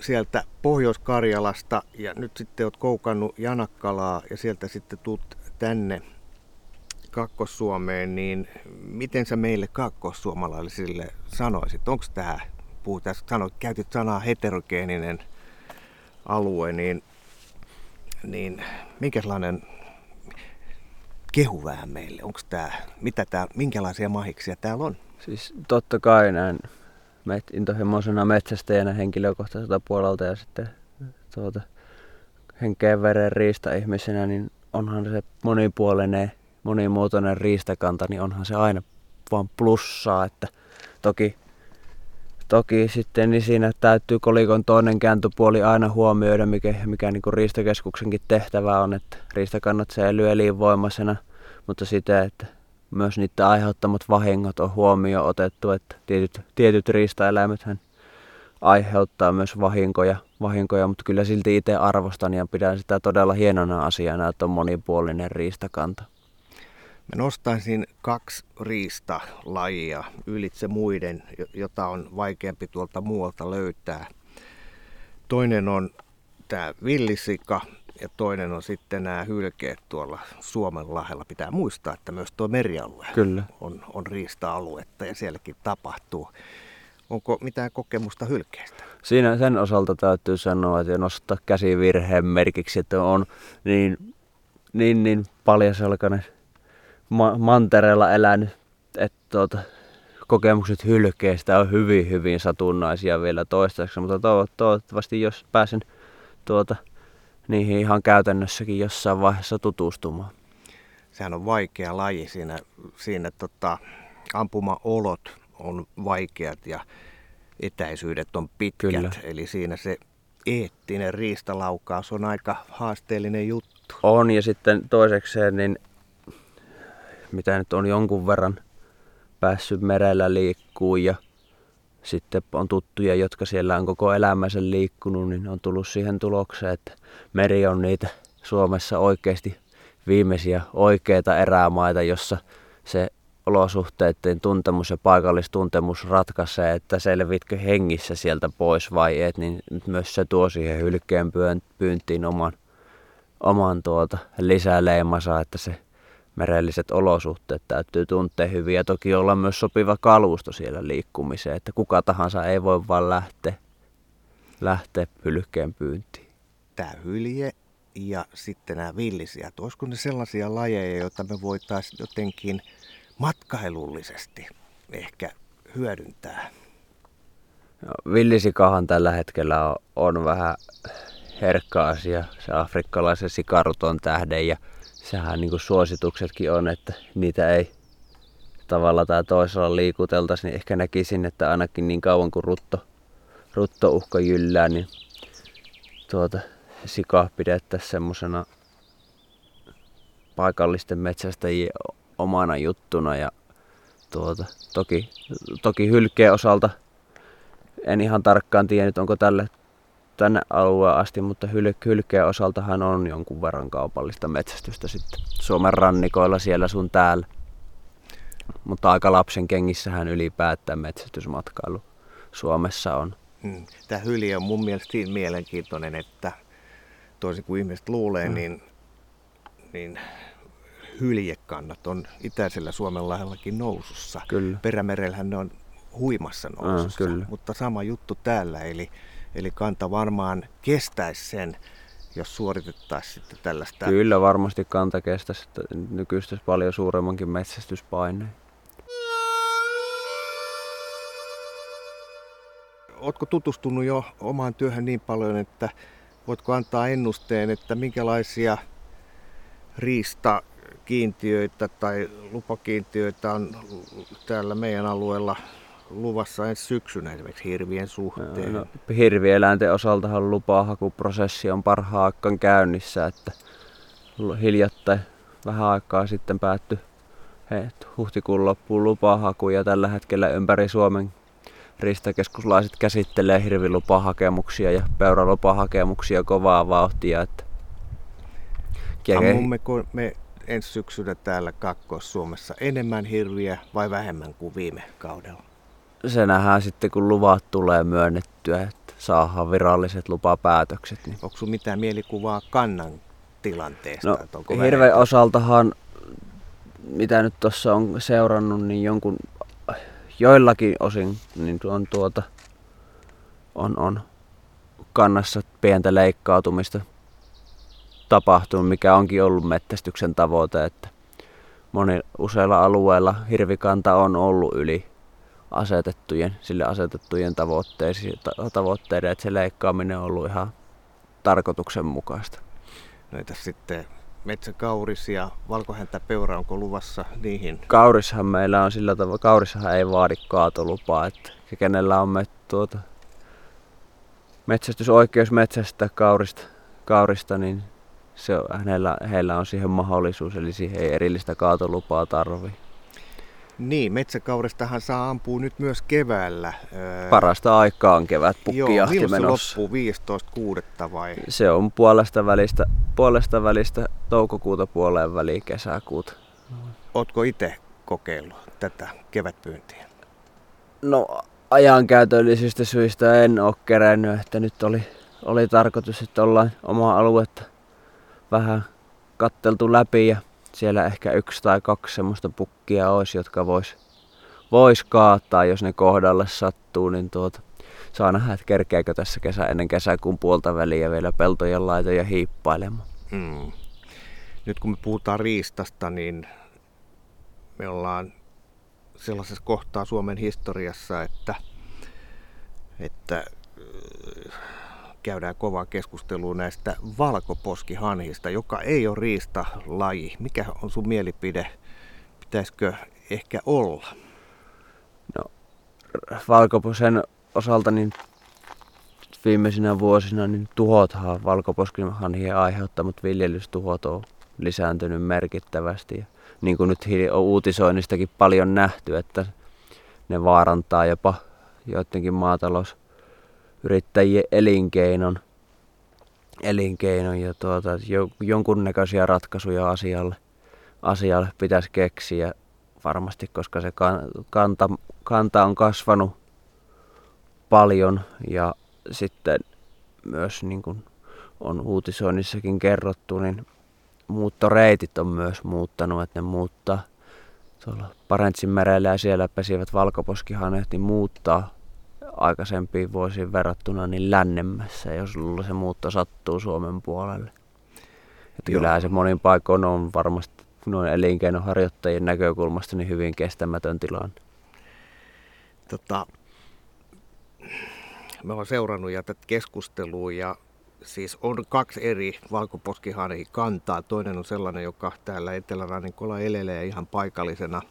sieltä Pohjois-Karjalasta ja nyt sitten olet koukannut Janakkalaa ja sieltä sitten tuut tänne Kakkos-Suomeen, niin miten sä meille kakkossuomalaisille sanoisit? Onko tämä, puhutaan, sanoit, käytit sanaa heterogeeninen alue, niin, niin minkälainen kehu vähän meille? Onko tämä, mitä tää, minkälaisia mahiksia täällä on? Siis totta kai näin met, intohimoisena metsästäjänä henkilökohtaiselta puolelta ja sitten tuota, henkeen veren riista-ihmisenä, niin onhan se monipuolinen, monimuotoinen riistakanta, niin onhan se aina vaan plussaa, että toki, toki sitten niin siinä täytyy kolikon toinen kääntöpuoli aina huomioida, mikä, mikä niin kuin Riistakeskuksenkin tehtävä on, että riistakannat säilyy elinvoimaisena, mutta sitä, että myös niiden aiheuttamat vahingot on huomioon otettu, että tietyt, tietyt riistaeläimethän aiheuttaa myös vahinkoja, vahinkoja, mutta kyllä silti itse arvostan ja pidän sitä todella hienona asiana, että on monipuolinen riistakanta. Mä nostaisin kaksi riistalajia ylitse muiden, jota on vaikeampi tuolta muualta löytää. Toinen on tämä villisika ja toinen on sitten nämä hylkeet tuolla Suomen lahella. Pitää muistaa, että myös tuo merialue Kyllä. On, on riista-aluetta ja sielläkin tapahtuu. Onko mitään kokemusta hylkeistä? Siinä sen osalta täytyy sanoa, että nostaa käsi virheen merkiksi, että on niin, niin, niin paljasalkainen ma- mantereella elänyt, että tuota, kokemukset hylkeistä on hyvin, hyvin satunnaisia vielä toistaiseksi, mutta toivottavasti jos pääsen tuota, niihin ihan käytännössäkin jossain vaiheessa tutustumaan. Sehän on vaikea laji siinä, siinä tota, ampumaolot on vaikeat ja etäisyydet on pitkät. Kyllä. Eli siinä se eettinen riistalaukaus on aika haasteellinen juttu. On ja sitten toisekseen, niin mitä nyt on jonkun verran päässyt merellä liikkuu ja sitten on tuttuja, jotka siellä on koko elämänsä liikkunut, niin on tullut siihen tulokseen, että meri on niitä Suomessa oikeasti viimeisiä oikeita erämaita, jossa se olosuhteiden tuntemus ja paikallistuntemus ratkaisee, että selvitkö hengissä sieltä pois vai et, niin myös se tuo siihen hylkeen pyyntiin oman, oman tuota lisäleimansa, että se merelliset olosuhteet täytyy tuntea hyvin ja toki olla myös sopiva kalusto siellä liikkumiseen, että kuka tahansa ei voi vaan lähteä, lähteä hylkeen pyyntiin. Tämä hylje ja sitten nämä villisijat, olisiko ne sellaisia lajeja, joita me voitaisiin jotenkin matkailullisesti ehkä hyödyntää? No, villisikahan tällä hetkellä on, on vähän herkka asia, se afrikkalaisen sikaruton tähden ja sehän niin suosituksetkin on, että niitä ei tavalla tai toisella liikuteltaisi, niin ehkä näkisin, että ainakin niin kauan kuin rutto, ruttouhka jyllää, niin tuota, sika pidettäisiin semmoisena paikallisten metsästäjien omana juttuna ja tuota, toki, toki hylkeen osalta en ihan tarkkaan tiedä, onko tälle tänne alueen asti, mutta hyl- hylkeen osaltahan on jonkun verran kaupallista metsästystä sitten Suomen rannikoilla siellä sun täällä. Mutta aika lapsen kengissähän ylipäätään metsästysmatkailu Suomessa on. Hmm. Tämä hyli on mun mielestä siinä mielenkiintoinen, että toisin kuin ihmiset luulee, hmm. niin, niin hyljekannat on itäisellä Suomen lahdellakin nousussa. Kyllä. Perämerellähän ne on huimassa nousussa, kyllä. mutta sama juttu täällä, eli Eli kanta varmaan kestäisi sen, jos suoritettaisiin sitten tällaista. Kyllä varmasti kanta kestäisi nykyistä paljon suuremmankin metsästyspaineen. Oletko tutustunut jo omaan työhön niin paljon, että voitko antaa ennusteen, että minkälaisia riistakiintiöitä tai lupakiintiöitä on täällä meidän alueella luvassa ensi syksynä esimerkiksi hirvien suhteen? No, hirvieläinten osaltahan lupahakuprosessi on parhaan aikaan käynnissä, että hiljattain vähän aikaa sitten päättyi huhtikuun loppuun lupahaku ja tällä hetkellä ympäri Suomen ristakeskuslaiset käsittelee hirvilupahakemuksia ja peuralupahakemuksia kovaa vauhtia. Että... Ammummeko me ensi syksynä täällä Kaakkois-Suomessa enemmän hirviä vai vähemmän kuin viime kaudella? se nähdään sitten, kun luvat tulee myönnettyä, että saadaan viralliset lupapäätökset. Niin. Onko sinulla mitään mielikuvaa kannan tilanteesta? No, hirveän osaltahan, mitä nyt tuossa on seurannut, niin jonkun, joillakin osin niin on, tuota, on, on kannassa pientä leikkautumista tapahtunut, mikä onkin ollut metsästyksen tavoite, että moni useilla alueilla hirvikanta on ollut yli asetettujen, sille asetettujen tavoitteiden, että se leikkaaminen on ollut ihan tarkoituksenmukaista. No sitten metsäkauris ja valkohäntäpeura, onko luvassa niihin? Kaurishan meillä on sillä tavalla, kaurishan ei vaadi kaatolupaa, että kenellä on met, tuota, metsästysoikeus metsästä kaurista, kaurista niin se on, hänellä, heillä on siihen mahdollisuus, eli siihen ei erillistä kaatolupaa tarvi. Niin, metsäkauristahan saa ampua nyt myös keväällä. Parasta aikaa on kevät pukkijahti Joo, menossa. loppuu 15.6. vai? Se on puolesta välistä, puolesta välistä toukokuuta puoleen väliin kesäkuuta. Ootko itse kokeillut tätä kevätpyyntiä? No ajankäytöllisistä syistä en ole kerännyt, että nyt oli, oli tarkoitus, että ollaan omaa aluetta vähän katteltu läpi ja siellä ehkä yksi tai kaksi semmoista pukkia olisi, jotka vois, vois kaataa, jos ne kohdalle sattuu, niin tuota, saa nähdä, että kerkeäkö tässä kesä ennen kesäkuun puolta väliä vielä peltojen laitoja hiippailemaan. Hmm. Nyt kun me puhutaan riistasta, niin me ollaan sellaisessa kohtaa Suomen historiassa, että, että käydään kovaa keskustelua näistä valkoposkihanhista, joka ei ole riistalaji. Mikä on sun mielipide? Pitäisikö ehkä olla? No, valkoposen osalta niin viimeisinä vuosina niin tuhothan valkoposkihanhien aiheuttamat viljelystuhot on lisääntynyt merkittävästi. Ja niin kuin nyt on uutisoinnistakin paljon nähty, että ne vaarantaa jopa joidenkin maatalous yrittäjien elinkeinon, elinkeinon ja tuota, jo, jonkunnäköisiä ratkaisuja asialle, asialle pitäisi keksiä. Varmasti, koska se kanta, kanta on kasvanut paljon ja sitten myös niin kuin on uutisoinnissakin kerrottu, niin muuttoreitit on myös muuttanut, että ne muuttaa. Tuolla Parentsin merellä ja siellä pesivät valkoposkihaneet, niin muuttaa aikaisempiin vuosiin verrattuna niin lännemmässä, jos se muutto sattuu Suomen puolelle. Että kyllähän se monin paikoin on varmasti noin elinkeinoharjoittajien näkökulmasta niin hyvin kestämätön tilanne. Tota, me olen seurannut ja tätä keskustelua ja siis on kaksi eri valkoposkihanhi kantaa. Toinen on sellainen, joka täällä Etelärannikolla elelee ihan paikallisena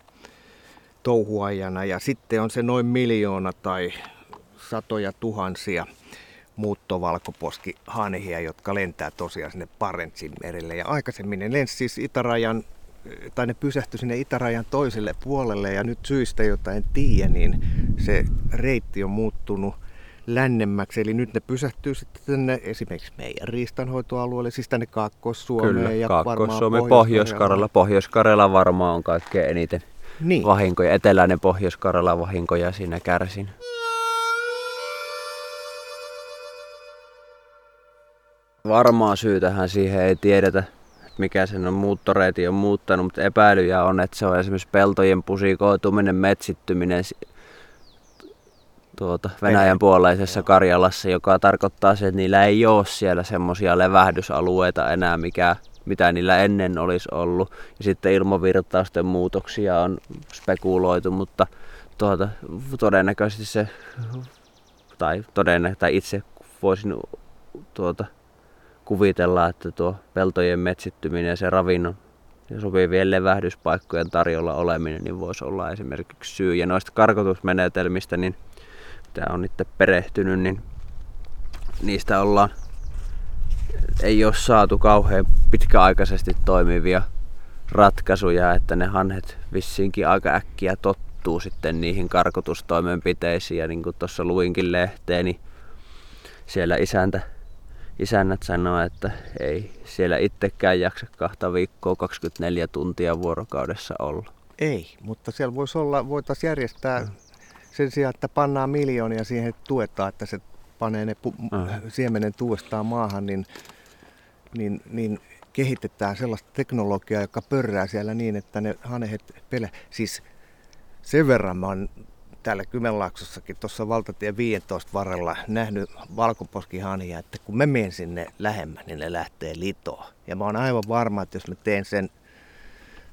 touhuajana ja sitten on se noin miljoona tai satoja tuhansia muuttovalkoposkihanhia, jotka lentää tosiaan sinne Parentsin merelle. Ja aikaisemmin ne lensi siis itärajan, tai ne pysähtyi sinne itärajan toiselle puolelle ja nyt syistä, jota en tiedä, niin se reitti on muuttunut lännemmäksi. Eli nyt ne pysähtyy sitten tänne esimerkiksi meidän riistanhoitoalueelle, siis tänne Kaakkois-Suomeen. Kyllä, ja Kaakkois-Suomi, Pohjois-Karjala. Pohjois-Karjala varmaan on kaikkein eniten niin. vahinkoja. Eteläinen Pohjois-Karjala vahinkoja siinä kärsin. Varmaa syytähän siihen ei tiedetä, mikä sen on muuttoreiti on muuttanut, mutta epäilyjä on, että se on esimerkiksi peltojen pusikoituminen, metsittyminen tuota, Venäjän puoleisessa Karjalassa, joka tarkoittaa se, että niillä ei ole siellä semmoisia levähdysalueita enää, mikä, mitä niillä ennen olisi ollut. Ja sitten ilmavirtausten muutoksia on spekuloitu, mutta tuota, todennäköisesti se, tai todennäköisesti tai itse voisin tuota, kuvitella, että tuo peltojen metsittyminen ja se ravinnon ja sopivien levähdyspaikkojen tarjolla oleminen niin voisi olla esimerkiksi syy. Ja noista karkotusmenetelmistä, niin tämä on itse perehtynyt, niin niistä ollaan, ei ole saatu kauhean pitkäaikaisesti toimivia ratkaisuja, että ne hanhet vissiinkin aika äkkiä tottuu sitten niihin karkotustoimenpiteisiin. Ja niin kuin tuossa luinkin lehteen, niin siellä isäntä isännät sanoo, että ei siellä itsekään jaksa kahta viikkoa 24 tuntia vuorokaudessa olla. Ei, mutta siellä voisi olla, voitaisiin järjestää mm. sen sijaan, että pannaan miljoonia siihen, että tuetaan, että se panee ne pu- mm. siemenen tuestaan maahan, niin, niin, niin kehitetään sellaista teknologiaa, joka pörrää siellä niin, että ne hanehet pelä. Siis sen verran mä oon täällä Kymenlaaksossakin tuossa valtatie 15 varrella nähnyt valkoposkihania, että kun mä menen sinne lähemmän, niin ne lähtee litoon. Ja mä oon aivan varma, että jos mä teen sen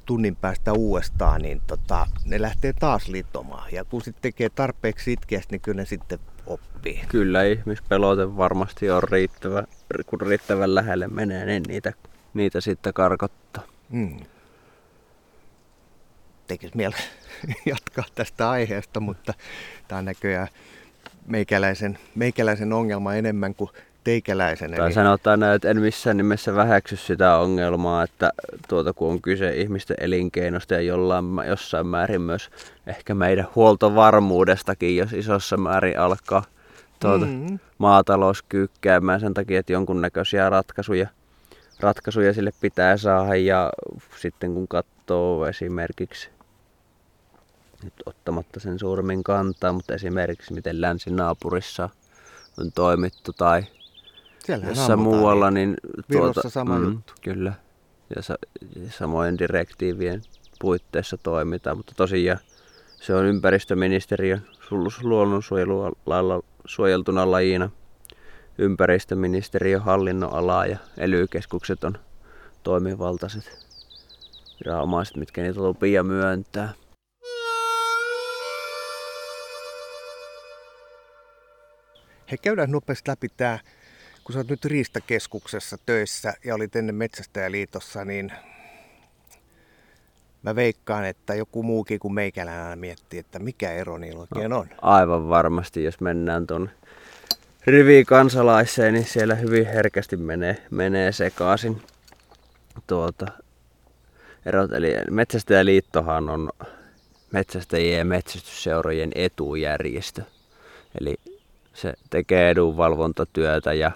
tunnin päästä uudestaan, niin tota, ne lähtee taas litomaan. Ja kun sitten tekee tarpeeksi sitkeästi, niin kyllä ne sitten oppii. Kyllä ihmispelote varmasti on riittävä, kun riittävän lähelle menee, niin niitä niitä sitten karkottaa. Mm. Tekisi mieli jatkaa tästä aiheesta, mutta tämä on näköjään meikäläisen, meikäläisen ongelma enemmän kuin teikäläisen. Tai eli... sanotaan näin, että en missään nimessä vähäksy sitä ongelmaa, että tuota, kun on kyse ihmisten elinkeinosta ja jollain, jossain määrin myös ehkä meidän huoltovarmuudestakin, jos isossa määrin alkaa tuota, mm-hmm. maatalous kyykkäämään sen takia, että jonkunnäköisiä ratkaisuja, ratkaisuja sille pitää saada ja sitten kun katsoo esimerkiksi nyt ottamatta sen suurmin kantaa, mutta esimerkiksi miten länsinaapurissa on toimittu tai Siellähän jossain muualla, niin tuota, sama mm, juttu. Kyllä. Ja, sa- ja samoin direktiivien puitteissa toimitaan, mutta tosiaan se on ympäristöministeriön luonnonsuojelulailla suojeltuna lajina ympäristöministeriön hallinnonalaa ja ely on toimivaltaiset viranomaiset, mitkä niitä lupia myöntää. He käydään nopeasti läpi tämä kun sä oot nyt Riistakeskuksessa töissä ja olit ennen Metsästäjäliitossa, niin mä veikkaan, että joku muukin kuin meikäläinen miettii, että mikä ero niillä oikein on. No, aivan varmasti, jos mennään tuon rivi kansalaiseen, niin siellä hyvin herkästi menee, menee sekaisin tuota, erot. Eli Metsästäjäliittohan on metsästäjien ja metsästysseurojen etujärjestö. Eli se tekee edunvalvontatyötä ja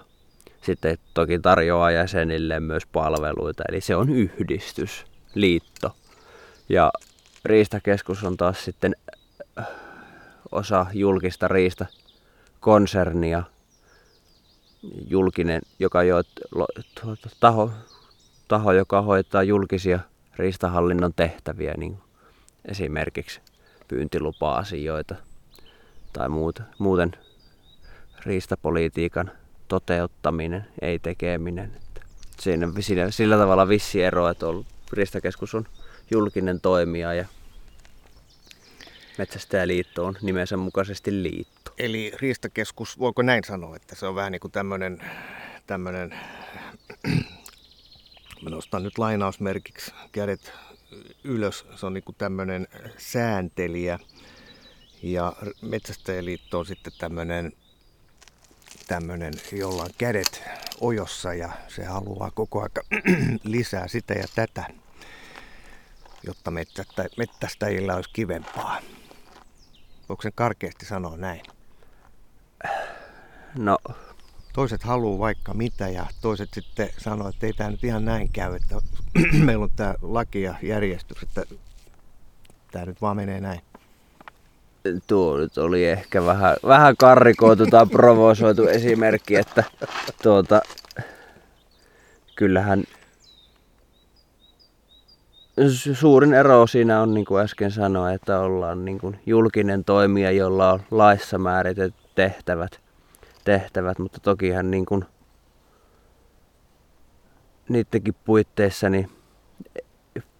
sitten toki tarjoaa jäsenille myös palveluita, eli se on yhdistys, liitto. Ja Riistakeskus on taas sitten äh, osa julkista riistakonsernia, julkinen, joka jo, taho, taho, joka hoitaa julkisia riistahallinnon tehtäviä, niin esimerkiksi pyyntilupa-asioita tai muuten riistapolitiikan toteuttaminen, ei tekeminen. Siinä, siinä, sillä tavalla vissi ero, että on, Ristakeskus on julkinen toimija ja Metsästäjäliitto on nimensä mukaisesti liitto. Eli Riistakeskus, voiko näin sanoa, että se on vähän niin kuin tämmöinen, tämmöinen mä nostan nyt lainausmerkiksi kädet ylös, se on niin kuin tämmöinen sääntelijä ja Metsästäjäliitto on sitten tämmöinen tämmöinen, jolla on kädet ojossa ja se haluaa koko aika lisää sitä ja tätä, jotta mettästäjillä olisi kivempaa. Voiko sen karkeasti sanoa näin? No. Toiset haluaa vaikka mitä ja toiset sitten sanoo, että ei tämä nyt ihan näin käy, että meillä on tämä laki ja järjestys, että tämä nyt vaan menee näin tuo nyt oli ehkä vähän, vähän karrikoitu tai provosoitu esimerkki, että tuota, kyllähän suurin ero siinä on, niin kuin äsken sanoin, että ollaan niin kuin julkinen toimija, jolla on laissa määritetyt tehtävät, tehtävät mutta tokihan niin kuin niidenkin puitteissa niin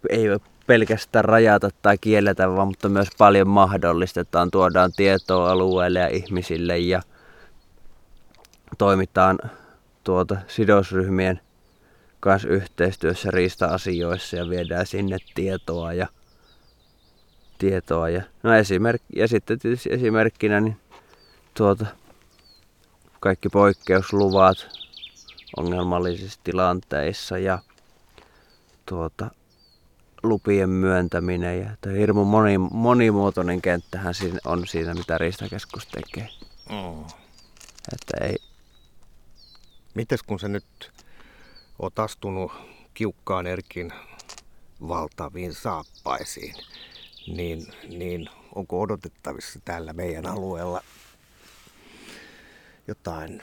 ei pelkästään rajata tai kielletä, vaan mutta myös paljon mahdollistetaan. Tuodaan tietoa alueelle ja ihmisille ja toimitaan tuota sidosryhmien kanssa yhteistyössä riista-asioissa ja viedään sinne tietoa ja tietoa. Ja, no esimerk, ja sitten tietysti esimerkkinä niin tuota, kaikki poikkeusluvat ongelmallisissa tilanteissa ja tuota, lupien myöntäminen ja että hirmu moni, monimuotoinen kenttähän siinä on siinä, mitä Riistakeskus tekee. Mm. Että ei... Mites kun sä nyt oot astunut kiukkaan Erkin valtaviin saappaisiin, niin, niin onko odotettavissa täällä meidän alueella jotain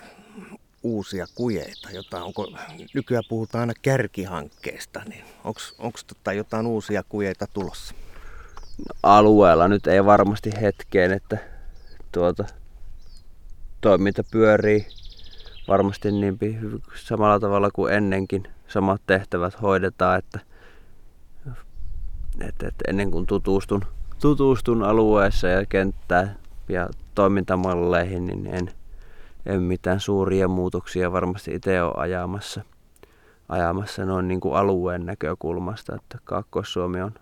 uusia kujeita, jota onko, nykyään puhutaan aina kärkihankkeesta, niin onko tota jotain uusia kujeita tulossa? Alueella nyt ei varmasti hetkeen, että tuota, toiminta pyörii varmasti niin samalla tavalla kuin ennenkin. Samat tehtävät hoidetaan, että, että, että ennen kuin tutustun, tutustun alueessa ja kenttään ja toimintamalleihin, niin en, en mitään suuria muutoksia varmasti itse ole ajamassa, ajamassa noin niin kuin alueen näkökulmasta, että Kaakkois-Suomi on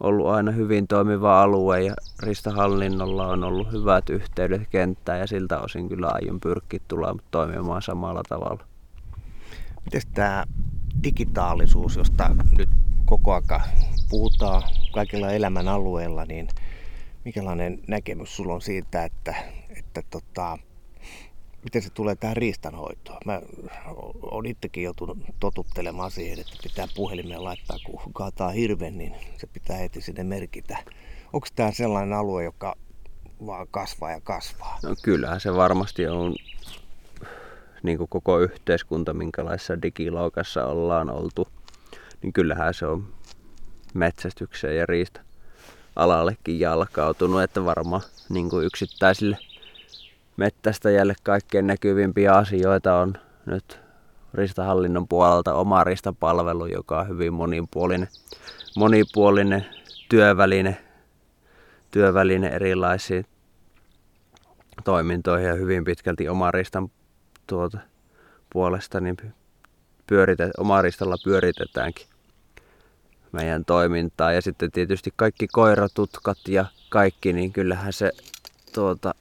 ollut aina hyvin toimiva alue ja Ristahallinnolla on ollut hyvät yhteydet kenttään ja siltä osin kyllä aion pyrkiä tulemaan toimimaan samalla tavalla. Miten tämä digitaalisuus, josta nyt koko aika puhutaan kaikilla elämän alueilla, niin mikälainen näkemys sulla on siitä, että, että tota, miten se tulee tähän riistanhoitoon? Mä olen itsekin joutunut totuttelemaan siihen, että pitää puhelimeen laittaa, kun kaataa hirven, niin se pitää heti sinne merkitä. Onko tämä sellainen alue, joka vaan kasvaa ja kasvaa? No kyllähän se varmasti on niin kuin koko yhteiskunta, minkälaisessa digilaukassa ollaan oltu, niin kyllähän se on metsästykseen ja riista alallekin jalkautunut, että varmaan niin yksittäisille mettästäjälle kaikkein näkyvimpiä asioita on nyt ristahallinnon puolelta oma ristapalvelu, joka on hyvin monipuolinen, monipuolinen työväline, työväline erilaisiin toimintoihin ja hyvin pitkälti oma ristan tuota, puolesta niin pyörite, ristalla pyöritetäänkin meidän toimintaa. Ja sitten tietysti kaikki koiratutkat ja kaikki, niin kyllähän se tuota,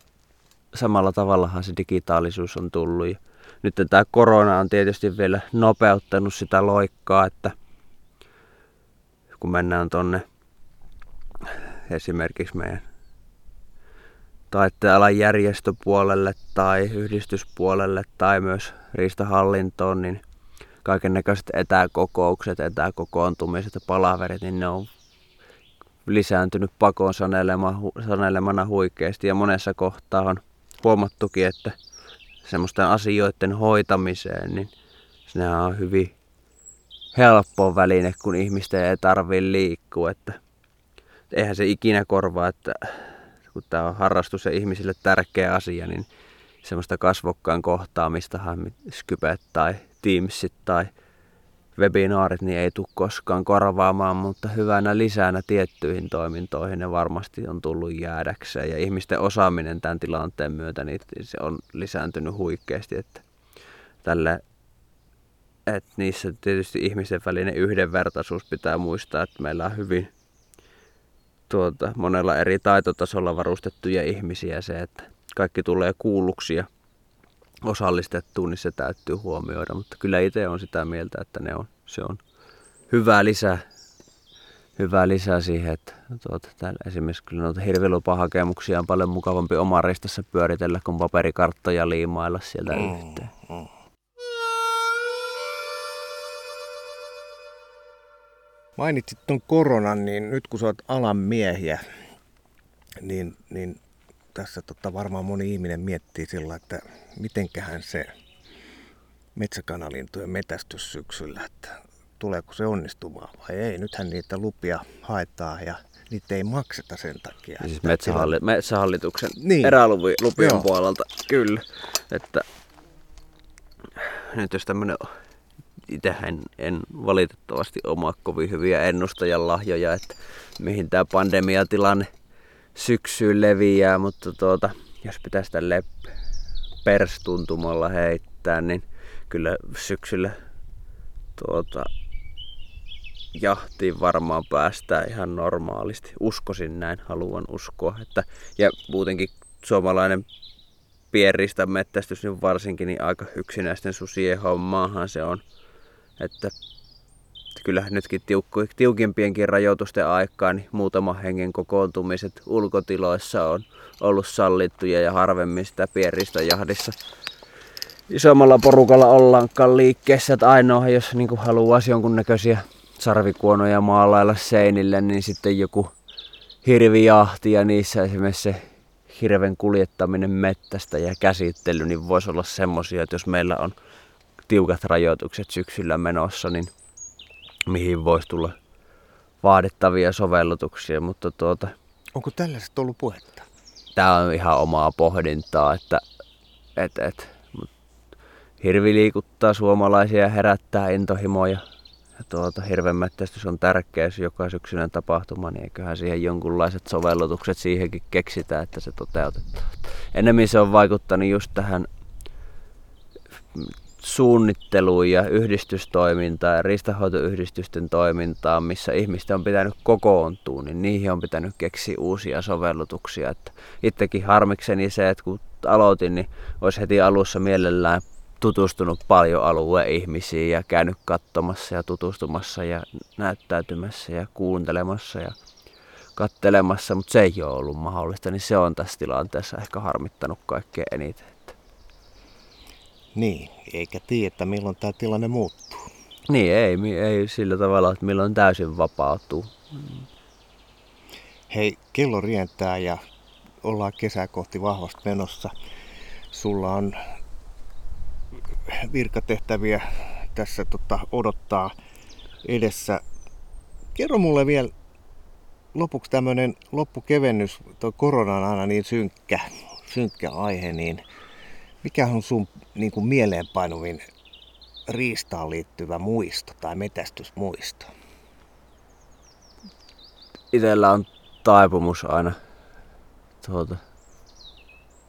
samalla tavallahan se digitaalisuus on tullut. Ja nyt tämä korona on tietysti vielä nopeuttanut sitä loikkaa, että kun mennään tonne esimerkiksi meidän taitealan järjestöpuolelle tai yhdistyspuolelle tai myös riistahallintoon, niin kaiken näköiset etäkokoukset, etäkokoontumiset ja palaverit, niin ne on lisääntynyt pakon sanelemana huikeasti ja monessa kohtaa on huomattukin, että semmoisten asioiden hoitamiseen, niin se on hyvin helppo väline, kun ihmisten ei tarvitse liikkua. Että eihän se ikinä korvaa, että kun tämä on harrastus ja ihmisille tärkeä asia, niin semmoista kasvokkaan kohtaamistahan Skype tai Teamsit tai webinaarit niin ei tule koskaan korvaamaan, mutta hyvänä lisänä tiettyihin toimintoihin ne varmasti on tullut jäädäkseen. Ja ihmisten osaaminen tämän tilanteen myötä niin se on lisääntynyt huikeasti, että tälle että niissä tietysti ihmisten välinen yhdenvertaisuus pitää muistaa, että meillä on hyvin tuota, monella eri taitotasolla varustettuja ihmisiä se, että kaikki tulee kuulluksi ja osallistettuun, niin se täytyy huomioida. Mutta kyllä itse on sitä mieltä, että ne on, se on hyvä lisä, hyvä lisä siihen, että tuota, täällä esimerkiksi kyllä noita hirvilupahakemuksia on paljon mukavampi omaristassa pyöritellä kuin paperikarttoja liimailla sieltä mm, yhteen. Mm. Mainitsit tuon koronan, niin nyt kun sä oot alan miehiä, niin, niin tässä tota varmaan moni ihminen miettii sillä, että mitenköhän se metsäkanalintujen metästys syksyllä, että tuleeko se onnistumaan vai ei. Nythän niitä lupia haetaan ja niitä ei makseta sen takia. Siis metsähalli- metsähallituksen niin. erälupien Joo. puolelta, kyllä. Että nyt jos tämmöinen itse en, en valitettavasti omaa kovin hyviä ennustajan lahjoja, että mihin tämä pandemiatilanne syksyyn leviää, mutta tuota, jos pitäisi tälle perstuntumalla heittää, niin kyllä syksyllä tuota, jahtiin varmaan päästään ihan normaalisti. Uskoisin näin, haluan uskoa. Että, ja muutenkin suomalainen pienristä mettästys niin varsinkin niin aika yksinäisten susien hommaahan se on. Että kyllähän nytkin tiukku, tiukimpienkin rajoitusten aikaan niin muutama hengen kokoontumiset ulkotiloissa on ollut sallittuja ja harvemmin sitä jahdissa isommalla porukalla ollaankaan liikkeessä. Että ainoa, jos niin haluaisi jonkunnäköisiä sarvikuonoja maalailla seinille, niin sitten joku hirvijahti ja niissä esimerkiksi se hirven kuljettaminen mettästä ja käsittely, niin voisi olla semmosia, että jos meillä on tiukat rajoitukset syksyllä menossa, niin mihin voisi tulla vaadittavia sovellutuksia, mutta tuota... Onko tällaiset ollut puhetta? Tämä on ihan omaa pohdintaa, että et, et, hirvi liikuttaa suomalaisia ja herättää intohimoja. Ja tuota, hirvenmettästys on tärkeä joka syksyinen tapahtuma, niin eiköhän siihen jonkunlaiset sovellutukset siihenkin keksitään, että se toteutetaan. Enemmän se on vaikuttanut just tähän suunnitteluun ja yhdistystoimintaan ja riistahoitoyhdistysten toimintaan, missä ihmisten on pitänyt kokoontua, niin niihin on pitänyt keksiä uusia sovellutuksia. Että itsekin harmikseni se, että kun aloitin, niin olisi heti alussa mielellään tutustunut paljon alueen ihmisiin ja käynyt katsomassa ja tutustumassa ja näyttäytymässä ja kuuntelemassa ja kattelemassa, mutta se ei ole ollut mahdollista, niin se on tässä tilanteessa ehkä harmittanut kaikkein eniten. Niin, eikä tiedä, että milloin tämä tilanne muuttuu. Niin, ei, ei sillä tavalla, että milloin täysin vapautuu. Hei, kello rientää ja ollaan kesää kohti vahvasti menossa. Sulla on virkatehtäviä tässä tota, odottaa edessä. Kerro mulle vielä lopuksi tämmöinen loppukevennys. Tuo korona on aina niin synkkä, synkkä aihe, niin mikä on sun niin kuin mieleenpainuvin riistaan liittyvä muisto tai metästysmuisto? Itellä on taipumus aina tuota,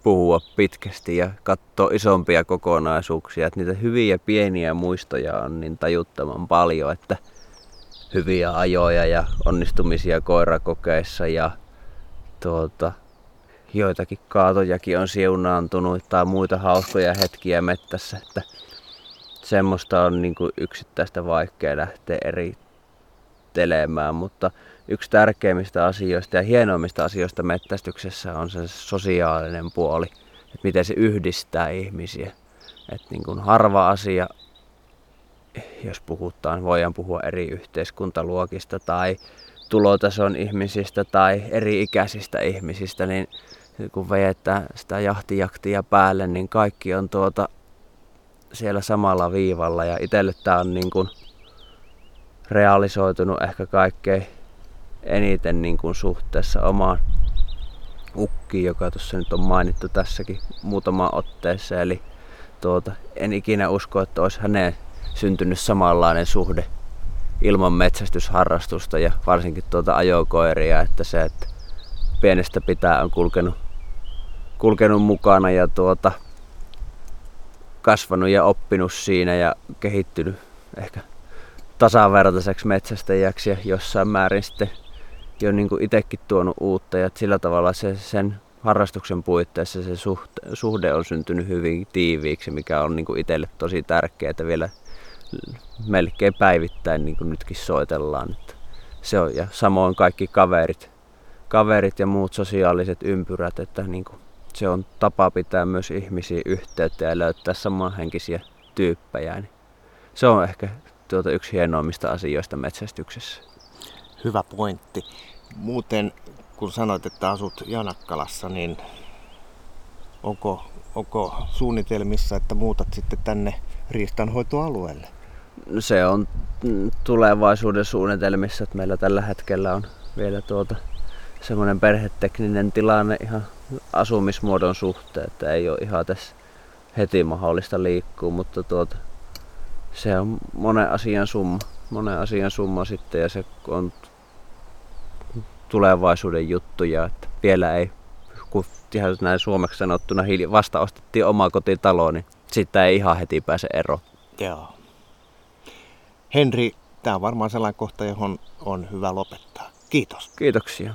puhua pitkästi ja katsoa isompia kokonaisuuksia. Että niitä hyviä pieniä muistoja on niin tajuttoman paljon, että hyviä ajoja ja onnistumisia koirakokeissa ja tuota, joitakin kaatojakin on siunaantunut tai muita hauskoja hetkiä mettässä, että semmoista on niin kuin yksittäistä vaikea lähteä erittelemään, mutta yksi tärkeimmistä asioista ja hienoimmista asioista mettästyksessä on se sosiaalinen puoli, että miten se yhdistää ihmisiä. Että niin kuin harva asia, jos puhutaan, voidaan puhua eri yhteiskuntaluokista tai tulotason ihmisistä tai eri ikäisistä ihmisistä, niin kun vejetään sitä jahtijaktia päälle, niin kaikki on tuota siellä samalla viivalla. Ja itselle tämä on niin kuin realisoitunut ehkä kaikkein eniten niin kuin suhteessa omaan ukkiin, joka tuossa nyt on mainittu tässäkin muutama otteessa. Eli tuota, en ikinä usko, että olisi häneen syntynyt samanlainen suhde ilman metsästysharrastusta ja varsinkin tuota ajokoiria, että se, että pienestä pitää on kulkenut kulkenut mukana ja tuota, kasvanut ja oppinut siinä ja kehittynyt ehkä tasavertaiseksi metsästäjäksi ja jossain määrin sitten jo niin kuin itsekin tuonut uutta ja sillä tavalla se, sen harrastuksen puitteissa se suhde, suhde on syntynyt hyvin tiiviiksi, mikä on niin kuin itselle tosi tärkeää, että vielä melkein päivittäin niin kuin nytkin soitellaan. Että se on, ja samoin kaikki kaverit, kaverit ja muut sosiaaliset ympyrät, että niin kuin se on tapa pitää myös ihmisiä yhteyttä ja löytää samanhenkisiä tyyppejä. Niin se on ehkä tuota yksi hienoimmista asioista metsästyksessä. Hyvä pointti. Muuten, kun sanoit, että asut Janakkalassa, niin onko, onko suunnitelmissa, että muutat sitten tänne riistanhoitoalueelle? Se on tulevaisuuden suunnitelmissa, että meillä tällä hetkellä on vielä tuota semmoinen perhetekninen tilanne ihan asumismuodon suhteen, että ei ole ihan tässä heti mahdollista liikkua, mutta tuota, se on monen asian summa, monen asian summa sitten ja se on tulevaisuuden juttuja, että vielä ei, kun ihan näin suomeksi sanottuna vasta ostettiin oma kotitalo, niin siitä ei ihan heti pääse ero. Joo. Henri, tämä on varmaan sellainen kohta, johon on hyvä lopettaa. Kiitos. Kiitoksia.